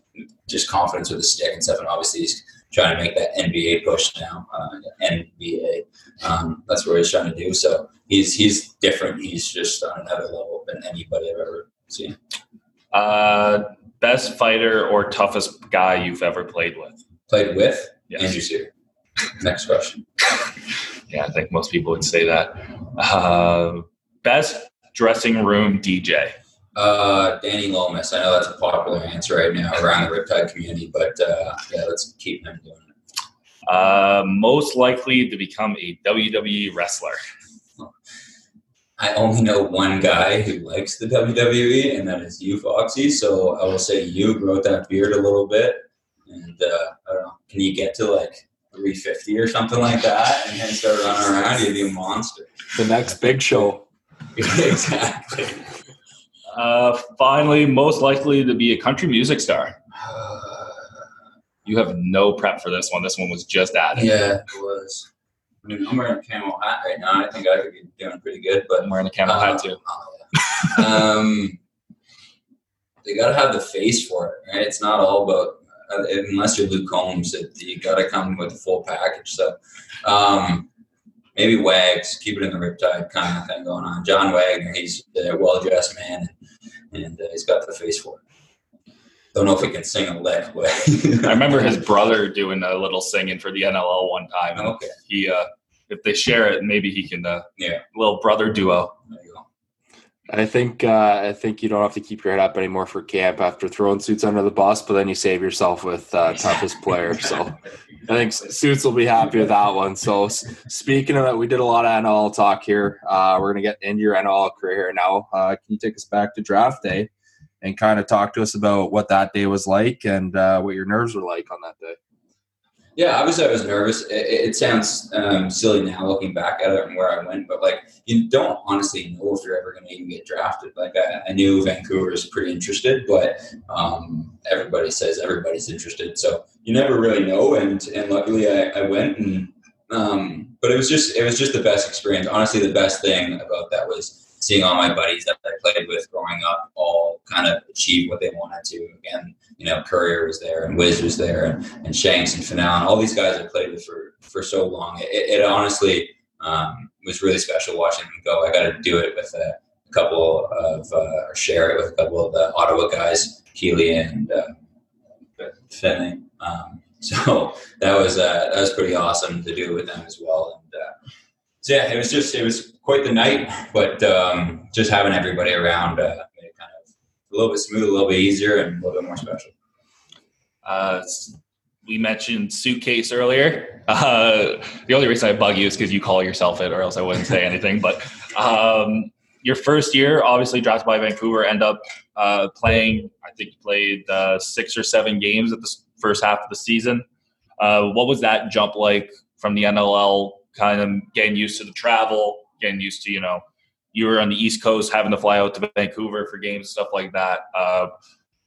just confidence with the stick and stuff. And obviously, he's trying to make that NBA push now. Uh, NBA, um, that's what he's trying to do. So he's he's different. He's just on another level than anybody I've ever seen. Uh, best fighter or toughest guy you've ever played with? Played with Yes. Andrew Suitor. Next question. <laughs> Yeah, I think most people would say that. Uh, best dressing room DJ. Uh, Danny Lomas. I know that's a popular answer right now around the Riptide community, but uh, yeah, let's keep him doing it. Uh, most likely to become a WWE wrestler. I only know one guy who likes the WWE, and that is you, Foxy. So I will say you grow that beard a little bit, and uh, I don't know. Can you get to like 350 or something like that, and then start running around? You'd be a monster. The next big show. <laughs> exactly. Uh, finally, most likely to be a country music star. <sighs> You have no prep for this one. This one was just added. yeah, it was. I mean, I'm wearing a camo hat right now. I think I could be doing pretty good, but I'm wearing a camel hat too. <laughs> um, they got to have the face for it, right? It's not all about uh, unless you're Luke Combs, it, you got to come with the full package. So um, maybe Wags, keep it in the riptide kind of thing going on. John Wagner, he's a well dressed man, and uh, he's got the face for it. Don't know if he can sing a lick, but I remember his <laughs> brother doing a little singing for the NLL one time. Okay, he, uh, if they share it, maybe he can, uh, yeah, little brother duo. There you go. I think uh, I think you don't have to keep your head up anymore for camp after throwing suits under the bus, but then you save yourself with uh, toughest player. <laughs> So I think suits will be happy with that one. So speaking of that, we did a lot of NL talk here. Uh, we're gonna get into your NL career here now. Uh, can you take us back to draft day and kind of talk to us about what that day was like and uh, what your nerves were like on that day? Yeah, obviously I was nervous. It, it sounds um, silly now looking back at it and where I went, but like you don't honestly know if you're ever going to even get drafted. Like I, I knew Vancouver was pretty interested, but um, everybody says everybody's interested, so you never really know. And and luckily I, I went, and um, but it was just it was just the best experience. Honestly, the best thing about that was seeing all my buddies that I played with growing up all kind of achieve what they wanted to. Again, you know, Courier was there and Wiz was there and, and Shanks and Fanal and all these guys I played with for, for so long. It, it honestly um, was really special watching them go. I got to do it with a, a couple of, uh, or share it with a couple of the Ottawa guys, Keely and uh. Um, <laughs> so that was uh, that was pretty awesome to do with them as well. And uh, so yeah, it was just it was quite the night, but um, just having everybody around uh, made it kind of a little bit smooth, a little bit easier, and a little bit more special. Uh, we mentioned suitcase earlier. Uh, the only reason I bug you is because you call yourself it, or else I wouldn't say anything. But um, your first year, obviously drafted by Vancouver, end up uh, playing. I think you played uh, six or seven games at the first half of the season. Uh, what was that jump like from the NLL? Kind of getting used to the travel, getting used to you know you were on the East Coast, having to fly out to Vancouver for games, stuff like that.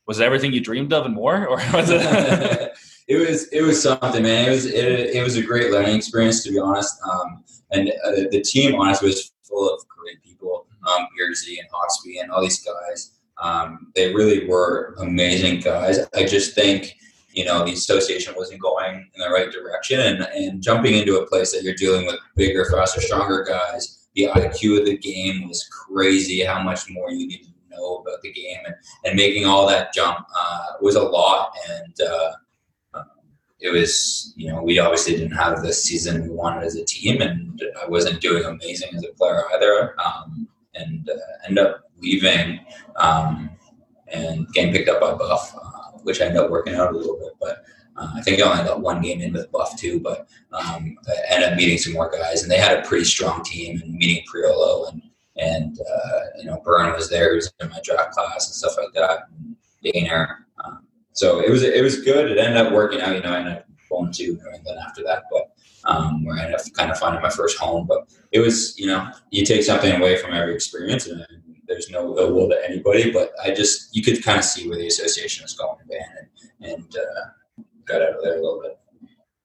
Was it everything you dreamed of and more, or <laughs> was it? <laughs> it was it was something, man. It was it, it was a great learning experience, to be honest. Um, and uh, the team, honestly, was full of great people. Um, Jersey and Hawksby and all these guys. Um, they really were amazing guys. I just think you know the association wasn't going in the right direction, and and jumping into a place that you're dealing with bigger, faster, stronger guys. The IQ of the game was crazy. How much more you need to know about the game, and, and making all that jump uh, was a lot. And uh, it was, you know, we obviously didn't have the season we wanted as a team, and I wasn't doing amazing as a player either. Um, and uh, end up leaving um, and getting picked up by Buff, uh, which I ended up working out a little bit. But uh, I think I only got one game in with Buff too. But um, I ended up meeting some more guys, and they had a pretty strong team. And meeting Priolo and and uh, you know Byrne was there, he was in my draft class and stuff like that. And Daner. Um, so it was it was good. It ended up working out. You know, I ended up going to New England after that, but um, where I ended up kind of finding my first home. But it was, you know, you take something away from every experience, and there's no ill will to anybody. But I just you could kind of see where the association was going, and, and uh, got out of there a little bit.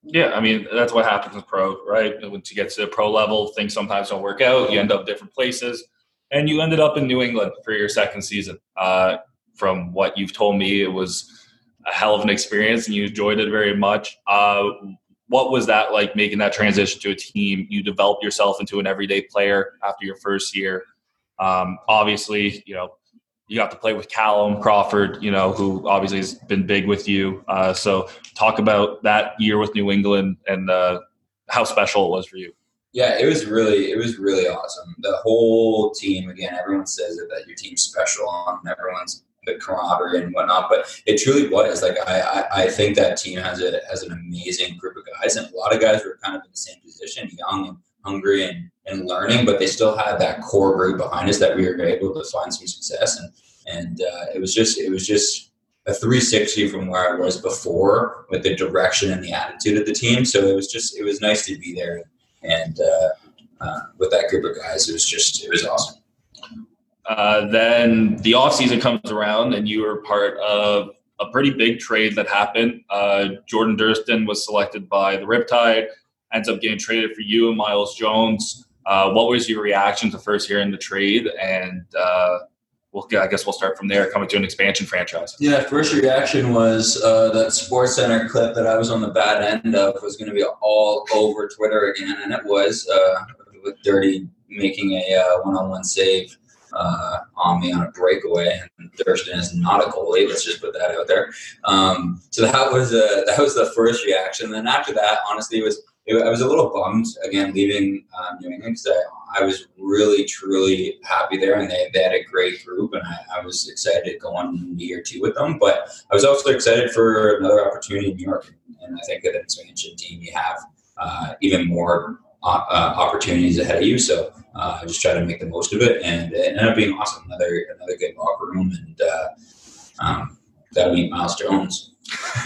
Yeah, I mean that's what happens with pro, right? Once you get to the pro level, things sometimes don't work out. You end up different places, and you ended up in New England for your second season. Uh, from what you've told me, it was a hell of an experience, and you enjoyed it very much. Uh, what was that like making that transition to a team? You developed yourself into an everyday player after your first year. Um, obviously, you know you got to play with Callum Crawford, you know, who obviously has been big with you. Uh, so talk about that year with New England and uh, how special it was for you. Yeah, it was really, it was really awesome. The whole team, again, everyone says it, that your team's special and everyone's the camaraderie and whatnot, but it truly was. Like I, I, I think that team has a has an amazing group of guys, and a lot of guys were kind of in the same position, young and hungry and, and learning, but they still had that core group behind us that we were able to find some success. And and uh, it was just it was just a 360 from where I was before with the direction and the attitude of the team. So it was just it was nice to be there and uh, uh, with that group of guys. It was just it was awesome. Uh, then the off season comes around, and you were part of a pretty big trade that happened. Uh, Jordan Durston was selected by the Riptide ends up getting traded for you and Miles Jones. Uh, what was your reaction to first hearing the trade? And well, I guess we'll start from there, coming to an expansion franchise. Yeah, first reaction was uh, that Sports Center clip that I was on the bad end of was going to be all over Twitter again, and it was uh, with Dirty making a uh, one-on-one save uh, on me on a breakaway. And Durston is not a goalie. Let's just put that out there. Um, so that was uh, that was the first reaction. Then after that, honestly, it was it, I was a little bummed again leaving um, New England because I, I, was really truly happy there and they, they had a great group and I, I, was excited to go on year two with them. But I was also excited for another opportunity in New York and I think that an expansion team you have uh, even more uh, uh, opportunities ahead of you. So uh, I just try to make the most of it and it ended up being awesome. Another another good locker room and uh, um, to meet Miles Jones. <laughs>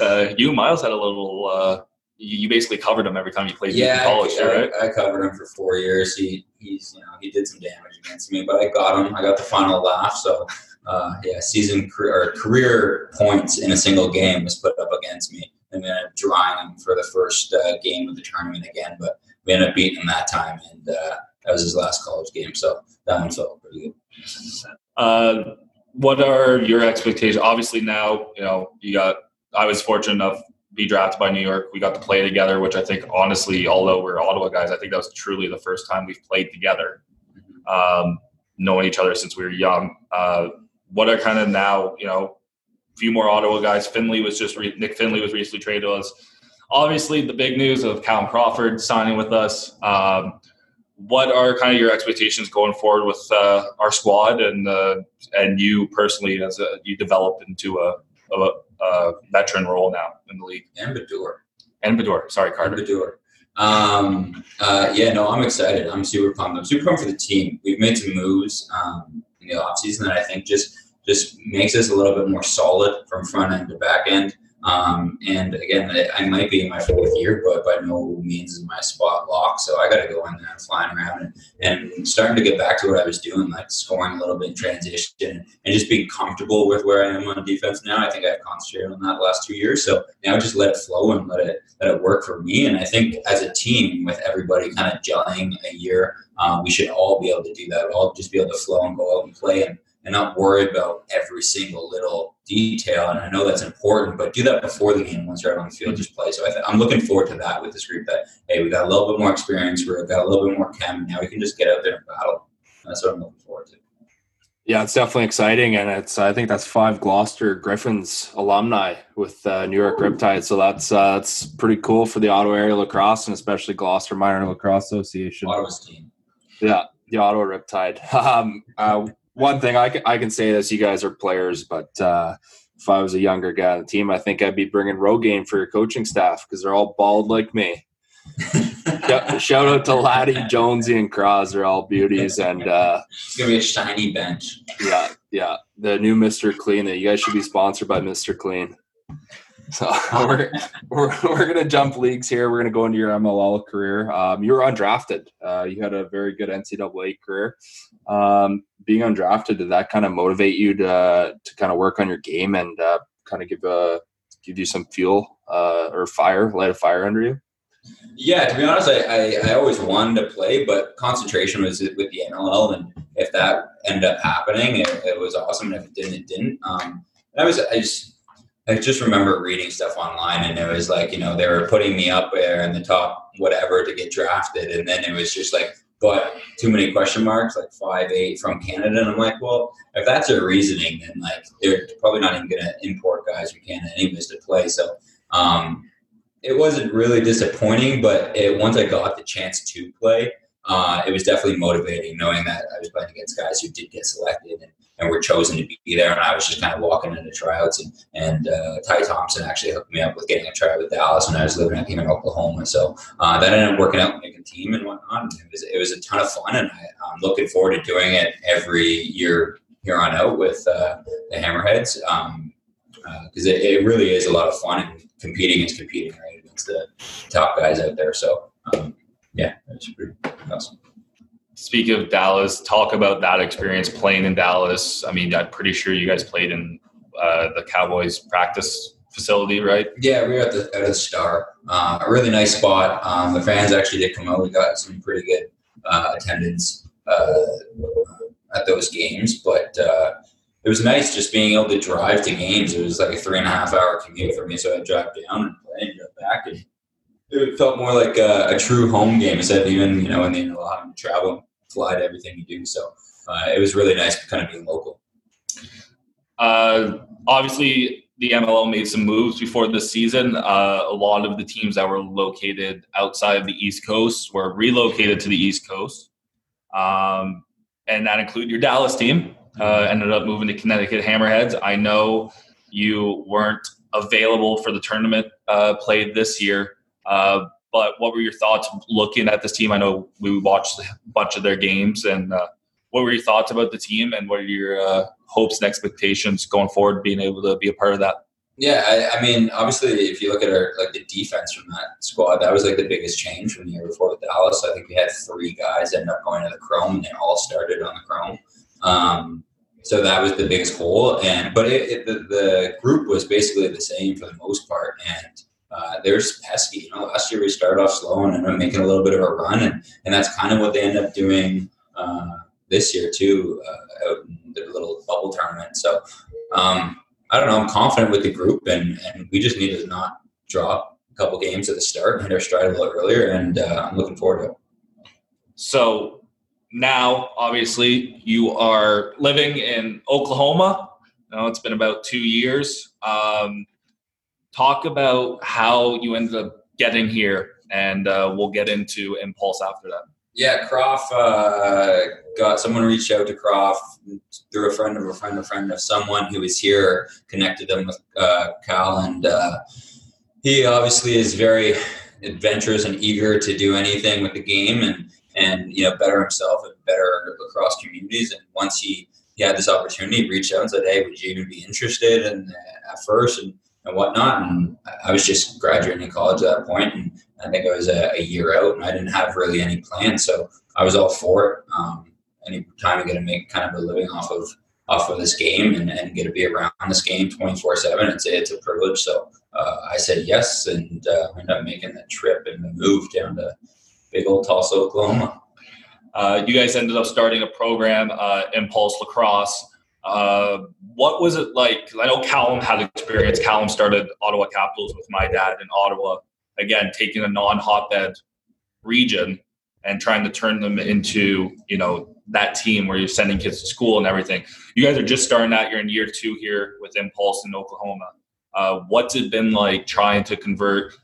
uh, you Miles had a little. You basically covered him every time you played yeah, in college, I, right? I, I, covered him for four years. He he's you know he did some damage against me, but I got him. I got the final laugh. So uh, yeah, season career, or career points in a single game was put up against me, and then drawing him for the first uh, game of the tournament again. But we ended up beating him that time, and uh, that was his last college game. So that one felt pretty good. Uh, what are your expectations? Obviously, now you know you got I was fortunate enough be drafted by New York. We got to play together, which I think, honestly, although we're Ottawa guys, I think that was truly the first time we've played together, um, knowing each other since we were young. Uh, what are kind of now, you know, a few more Ottawa guys. Finley was just re- Nick Finley was recently traded to us. Obviously, the big news of Callum Crawford signing with us. Um, what are kind of your expectations going forward with uh, our squad and uh, and you personally as a, you develop into a a, a veteran role now in the league. And Baddour. And Baddour, sorry, Carter. Baddour. Um, uh, yeah, no, I'm excited. I'm super pumped. I'm super pumped for the team. We've made some moves um, in the offseason that I think just just makes us a little bit more solid from front end to back end. Um, and again, I might be in my fourth year, but by no means is my spot locked. So I got to go in there and flying around and, and starting to get back to what I was doing, like scoring a little bit in transition and just being comfortable with where I am on defense now. I think I've concentrated on that last two years. So now just let it flow and let it let it work for me. And I think as a team, with everybody kind of gelling a year, um, we should all be able to do that. We'll all just be able to flow and go out and play and and not worry about every single little detail. And I know that's important, but do that before the game once you're out on the field, just play. So I th- I'm looking forward to that with this group that, hey, we got a little bit more experience, we've got a little bit more chem, now we can just get out there and battle. That's what I'm looking forward to. Yeah, it's definitely exciting, and it's I think that's five Gloucester Griffins alumni with uh, New York Riptide, so that's uh, that's pretty cool for the Ottawa area lacrosse and especially Gloucester Minor Lacrosse Association. Ottawa's team. Yeah, the Ottawa Riptide. <laughs> Um, uh, one thing I can, I can say is you guys are players, but uh, if I was a younger guy on the team, I think I'd be bringing Rogaine for your coaching staff because they're all bald like me. <laughs> Shout out to Laddie, Jonesy, and Cross. They're all beauties, and uh, it's gonna be a shiny bench. Yeah, yeah. The new Mister Clean. That you guys should be sponsored by Mister Clean. So <laughs> we're, we're, we're going to jump leagues here. We're going to go into your MLL career. Um, you were undrafted. Uh, you had a very good NCAA career. Um, being undrafted, did that kind of motivate you to to kind of work on your game and uh, kind of give a give you some fuel uh, or fire, light a fire under you? Yeah, to be honest, I, I, I, always wanted to play, but concentration was with the NLL, and if that ended up happening, it, it was awesome. And if it didn't, it didn't. Um, I was I just I just remember reading stuff online, and it was like, you know, they were putting me up there in the top whatever to get drafted, and then it was just like, but too many question marks, like five eight from Canada, and I'm like, well, if that's their reasoning, then like they're probably not even going to import guys from Canada anyways to play. So um, it wasn't really disappointing, but it, once I got the chance to play, uh, it was definitely motivating knowing that I was playing against guys who did get selected and, and were chosen to be there. And I was just kind of walking into tryouts. And, and uh, Ty Thompson actually hooked me up with getting a tryout with Dallas when I was living here in Oklahoma. So uh, that ended up working out, making a team and whatnot. It was, it was a ton of fun. And I, am looking forward to doing it every year here on out with uh, the Hammerheads. because um, uh, it, it, really is a lot of fun and competing is competing right against the top guys out there. So um, yeah, it's pretty awesome. Speak of Dallas, talk about that experience playing in Dallas. I mean, I'm pretty sure you guys played in uh, the Cowboys practice facility, right? Yeah, we were at the at the Star, uh, a really nice spot. Um, the fans actually did come out. We got some pretty good uh, attendance uh, at those games, but uh, it was nice just being able to drive to games. It was like a three and a half hour commute for me, so I drive down and play and drive back, and it felt more like a, a, true home game instead of even you know in the NLL having fly to everything you do. So uh, it was really nice kind of being local. Uh, obviously, the MLL made some moves before this season. Uh, a lot of the teams that were located outside of the East Coast were relocated to the East Coast, um, and that included your Dallas team. Uh, ended up moving to Connecticut Hammerheads. I know you weren't available for the tournament uh, played this year. Uh, but what were your thoughts looking at this team? I know we watched a bunch of their games, and uh, what were your thoughts about the team, and what are your uh, hopes and expectations going forward, being able to be a part of that? Yeah, I, I, mean, obviously, if you look at our like the defense from that squad, that was like the biggest change from the year before with Dallas. I think we had three guys end up going to the Chrome, and they all started on the Chrome. Um, so that was the biggest hole, and but it, it, the, the group was basically the same for the most part, and uh, they're pesky. You know, last year we started off slow and ended up making a little bit of a run, and, and that's kind of what they end up doing uh, this year too, uh, out in the little bubble tournament. So um, I don't know. I'm confident with the group, and, and we just need to not drop a couple games at the start and hit our stride a little earlier, and uh, I'm looking forward to it. So now, obviously, you are living in Oklahoma. Now it's been about two years. Um, talk about how you ended up getting here, and uh, we'll get into Impulse after that. Yeah, Croft uh, got someone reached out to Croft through a friend of a friend of a friend of someone who was here, connected them with uh, Cal, and uh, he obviously is very adventurous and eager to do anything with the game and and you know better himself and better lacrosse communities. And once he he had this opportunity, he reached out and said, "Hey, would you even be interested?" And uh, at first and and whatnot. And I was just graduating college at that point, and I think I was a, a year out, and I didn't have really any plans, so I was all for it. Um, any time I get to make kind of a living off of off of this game and, and get to be around this game 24 7 it's, it's a privilege so uh, i said yes and uh, ended up making the trip and the move down to big old tulsa oklahoma uh, you guys ended up starting a program uh, impulse lacrosse uh, what was it like i know callum had experience callum started ottawa capitals with my dad in ottawa again taking a non-hotbed region and trying to turn them into you know that team where you're sending kids to school and everything. You guys are just starting out. You're in year two here with Impulse in Oklahoma. Uh, what's it been like trying to convert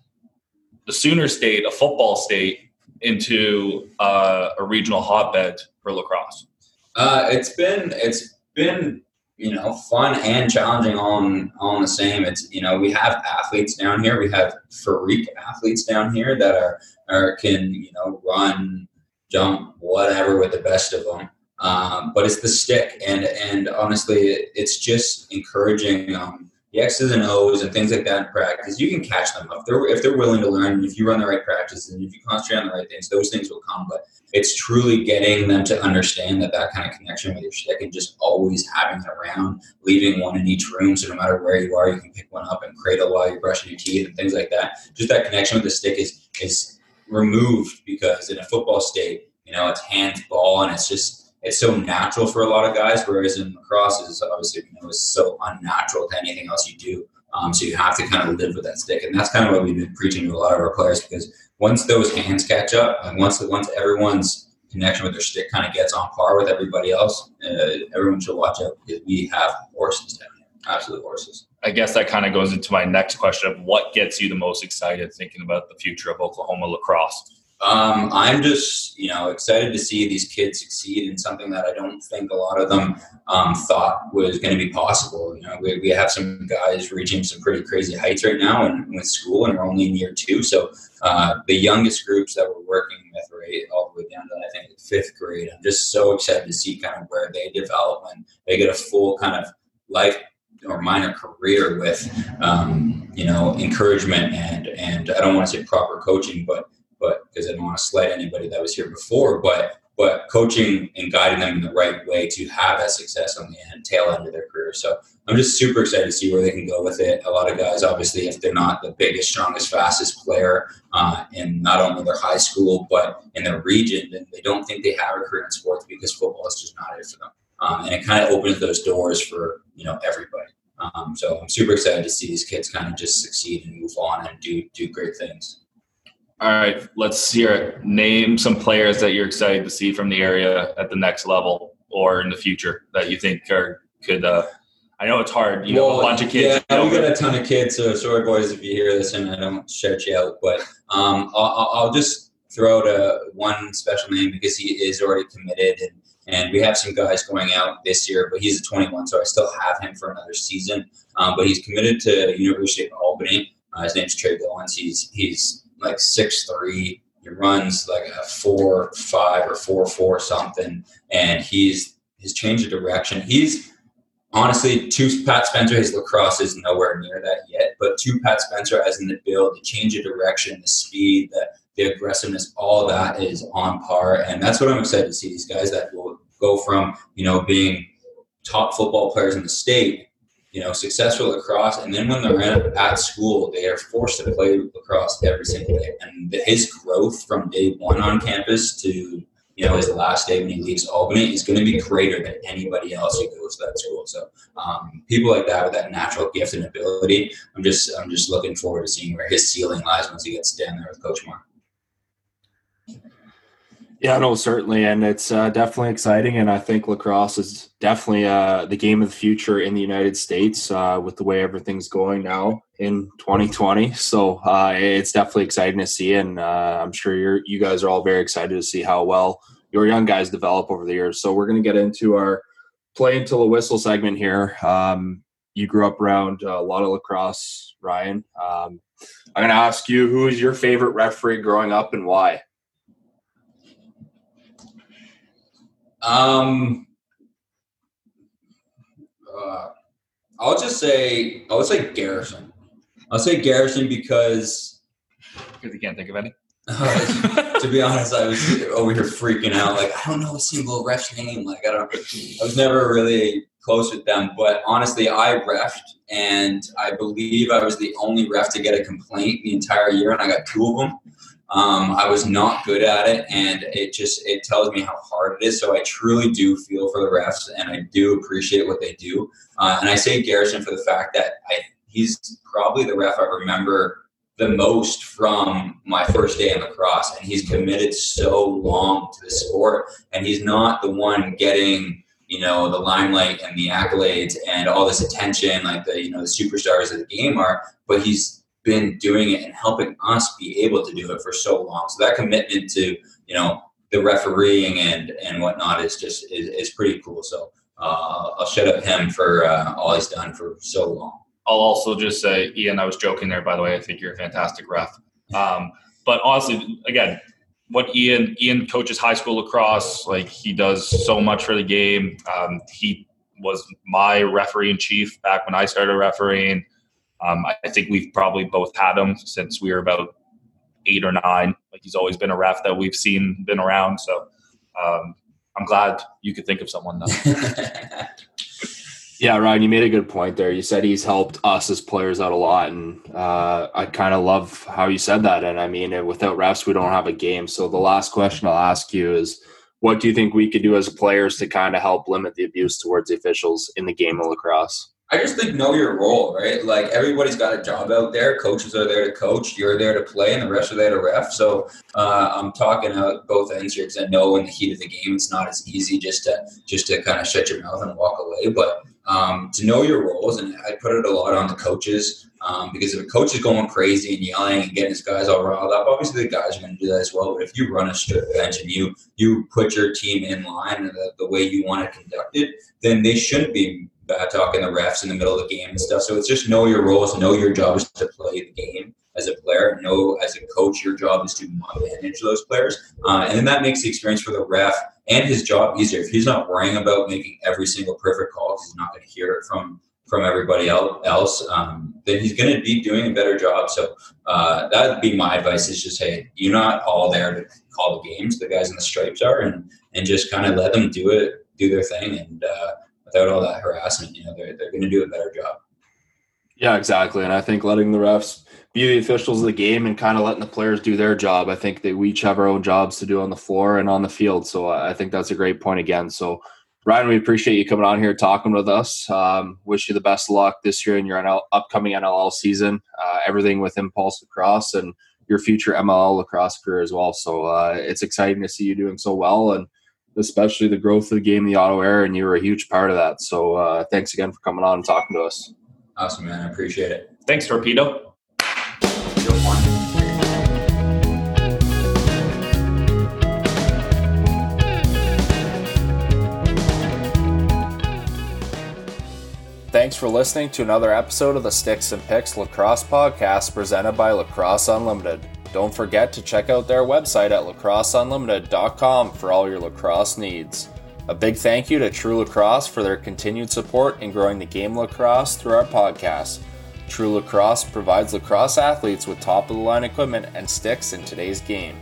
the Sooner State, a football state, into uh, a regional hotbed for lacrosse? Uh, it's been it's been you know fun and challenging all all in the same. It's you know we have athletes down here. We have freak athletes down here that are, are can you know run jump, whatever, with the best of them. Um, but it's the stick, and and honestly, it's just encouraging um, the X's and O's and things like that in practice. You can catch them if they're if they're willing to learn. If you run the right practices and if you concentrate on the right things, those things will come. But it's truly getting them to understand that that kind of connection with your stick and just always having it around, leaving one in each room. So no matter where you are, you can pick one up and cradle while you're brushing your teeth and things like that. Just that connection with the stick is is removed because in a football state, you know, it's hands ball and it's just it's so natural for a lot of guys. Whereas in lacrosse is obviously you know is so unnatural to anything else you do. Um, so you have to kind of live with that stick, and that's kind of what we've been preaching to a lot of our players because once those hands catch up, and once once everyone's connection with their stick kind of gets on par with everybody else, uh, everyone should watch out because we have horses down here, absolute horses. I guess that kind of goes into my next question of what gets you the most excited thinking about the future of Oklahoma lacrosse? Um, I'm just, you know, excited to see these kids succeed in something that I don't think a lot of them um, thought was going to be possible. You know, we, we have some guys reaching some pretty crazy heights right now and with school, and we're only in year two. So uh, the youngest groups that we're working with, right, all the way down to I think fifth grade, I'm just so excited to see kind of where they develop and they get a full kind of life or minor career with um, you know encouragement and and I don't want to say proper coaching, but but because I don't want to slight anybody that was here before, but but coaching and guiding them in the right way to have that success on the end, tail end of their career. So I'm just super excited to see where they can go with it. A lot of guys, obviously, if they're not the biggest, strongest, fastest player uh, in not only their high school but in their region, then they don't think they have a career in sports because football is just not it for them. Um, and it kind of opens those doors for you know everybody. Um, so I'm super excited to see these kids kind of just succeed and move on and do do great things. All right, let's hear it. Name some players that you're excited to see from the area at the next level or in the future that you think are could. Uh, I know it's hard. You well, have a bunch of kids. Yeah, we got a ton of kids. So sorry, boys, if you hear this and I don't shout you out, but um, I'll, I'll, just throw out a one special name because he is already committed and and we have some guys going out this year, but he's a 21, so I still have him for another season. Um, but he's committed to University of Albany. Uh, his name's Trey Goins. He's he's like six three. He runs like a four five or four four something, and he's he's changed the direction. He's honestly to Pat Spencer. His lacrosse is nowhere near that yet, but to Pat Spencer as in the build, the change of direction, the speed, the the aggressiveness, all that is on par. And that's what I'm excited to see these guys that will go from, you know, being top football players in the state, you know, successful lacrosse. And then when they're at, school, they are forced to play lacrosse every single day. And his growth from day one on campus to, you know, his last day when he leaves Albany is going to be greater than anybody else who goes to that school. So um, people like that with that natural gift and ability, I'm just I'm just looking forward to seeing where his ceiling lies once he gets down there with Coach Marr. Yeah, no, certainly, and it's uh, definitely exciting. And I think lacrosse is definitely uh, the game of the future in the United States uh, with the way everything's going now in 2020. So uh, it's definitely exciting to see, and uh, I'm sure you're you guys are all very excited to see how well your young guys develop over the years. So we're going to get into our play until a whistle segment here. Um, you grew up around a lot of lacrosse, Ryan. Um, I'm going to ask you who is your favorite referee growing up and why. Um, uh, I'll just say I would say Garrison. I'll say Garrison because because you can't think of any. Uh, <laughs> to be honest, I was over here freaking out. Like I don't know a single ref's name. Like I don't. I was never really close with them. But honestly, I refed, and I believe I was the only ref to get a complaint the entire year, and I got two of them. Um, I was not good at it, and it just it tells me how hard it is. So I truly do feel for the refs, and I do appreciate what they do. Uh, and I say Garrison for the fact that I he's probably the ref I remember the most from my first day in lacrosse, and he's committed so long to the sport, and he's not the one getting you know the limelight and the accolades and all this attention like the you know the superstars of the game are, but he's been doing it and helping us be able to do it for so long. So that commitment to you know the refereeing and and whatnot is just is, is pretty cool. So uh, I'll shut up him for uh, all he's done for so long. I'll also just say, Ian, I was joking there. By the way, I think you're a fantastic ref. Um, but honestly, again, what Ian Ian coaches high school lacrosse. Like he does so much for the game. Um, he was my referee in chief back when I started refereeing. Um, I think we've probably both had him since we were about eight or nine. Like he's always been a ref that we've seen, been around. So um, I'm glad you could think of someone <laughs> yeah, Ryan, you made a good point there. You said he's helped us as players out a lot, and uh, I kind of love how you said that. And I mean, without refs, we don't have a game. So the last question I'll ask you is, what do you think we could do as players to kind of help limit the abuse towards the officials in the game of lacrosse? I just think know your role, right? Like everybody's got a job out there. Coaches are there to coach. You're there to play, and the rest are there to ref. So uh, I'm talking out both ends here because I know in the heat of the game, it's not as easy just to just to kind of shut your mouth and walk away. But um, to know your roles, and I put it a lot on the coaches um, because if a coach is going crazy and yelling and getting his guys all riled up, obviously the guys are going to do that as well. But if you run a strip bench and you you put your team in line the, the way you want it, then they shouldn't be bad talking the refs in the middle of the game and stuff. So it's just know your roles, know your job is to play the game as a player. Know as a coach, your job is to manage those players, uh, and then that makes the experience for the ref and his job easier. If he's not worrying about making every single perfect call, because he's not going to hear it from from everybody else, um, then he's going to be doing a better job. So uh, that would be my advice: is just hey, you're not all there to call the games. The guys in the stripes are, and and just kind of let them do it, do their thing, and. Uh, without all that harassment, you know, they're, they're going to do a better job. Yeah, exactly. And I think letting the refs be the officials of the game and kind of letting the players do their job. I think that we each have our own jobs to do on the floor and on the field. So I think that's a great point again. So, Ryan, we appreciate you coming on here talking with us. Um, wish you the best luck this year in your NL, upcoming NLL season. Uh, everything with Impulse Lacrosse and your future MLL lacrosse career as well. So uh, it's exciting to see you doing so well and especially the growth of the game, the Ottawa area, and you were a huge part of that. So uh, thanks again for coming on and talking to us. Awesome, man. I appreciate it. Thanks, Torpedo. Thanks for listening to another episode of the Sticks and Picks Lacrosse Podcast presented by Lacrosse Unlimited. Don't forget to check out their website at lacrosseunlimited.com for all your lacrosse needs. A big thank you to True Lacrosse for their continued support in growing the game lacrosse through our podcast. True Lacrosse provides lacrosse athletes with top of the line equipment and sticks in today's game.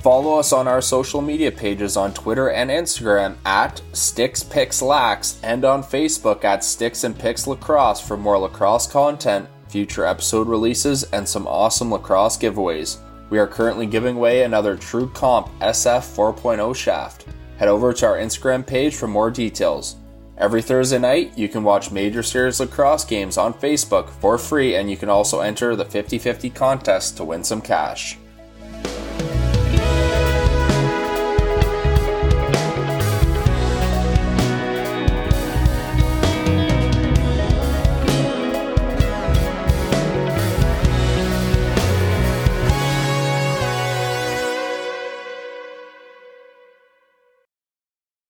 Follow us on our social media pages on Twitter and Instagram at SticksPixLax and on Facebook at Sticks and Picks Lacrosse for more lacrosse content, future episode releases, and some awesome lacrosse giveaways. We are currently giving away another True Comp SF 4.0 shaft. Head over to our Instagram page for more details. Every Thursday night, you can watch Major Series lacrosse games on Facebook for free, and you can also enter the 50 50 contest to win some cash.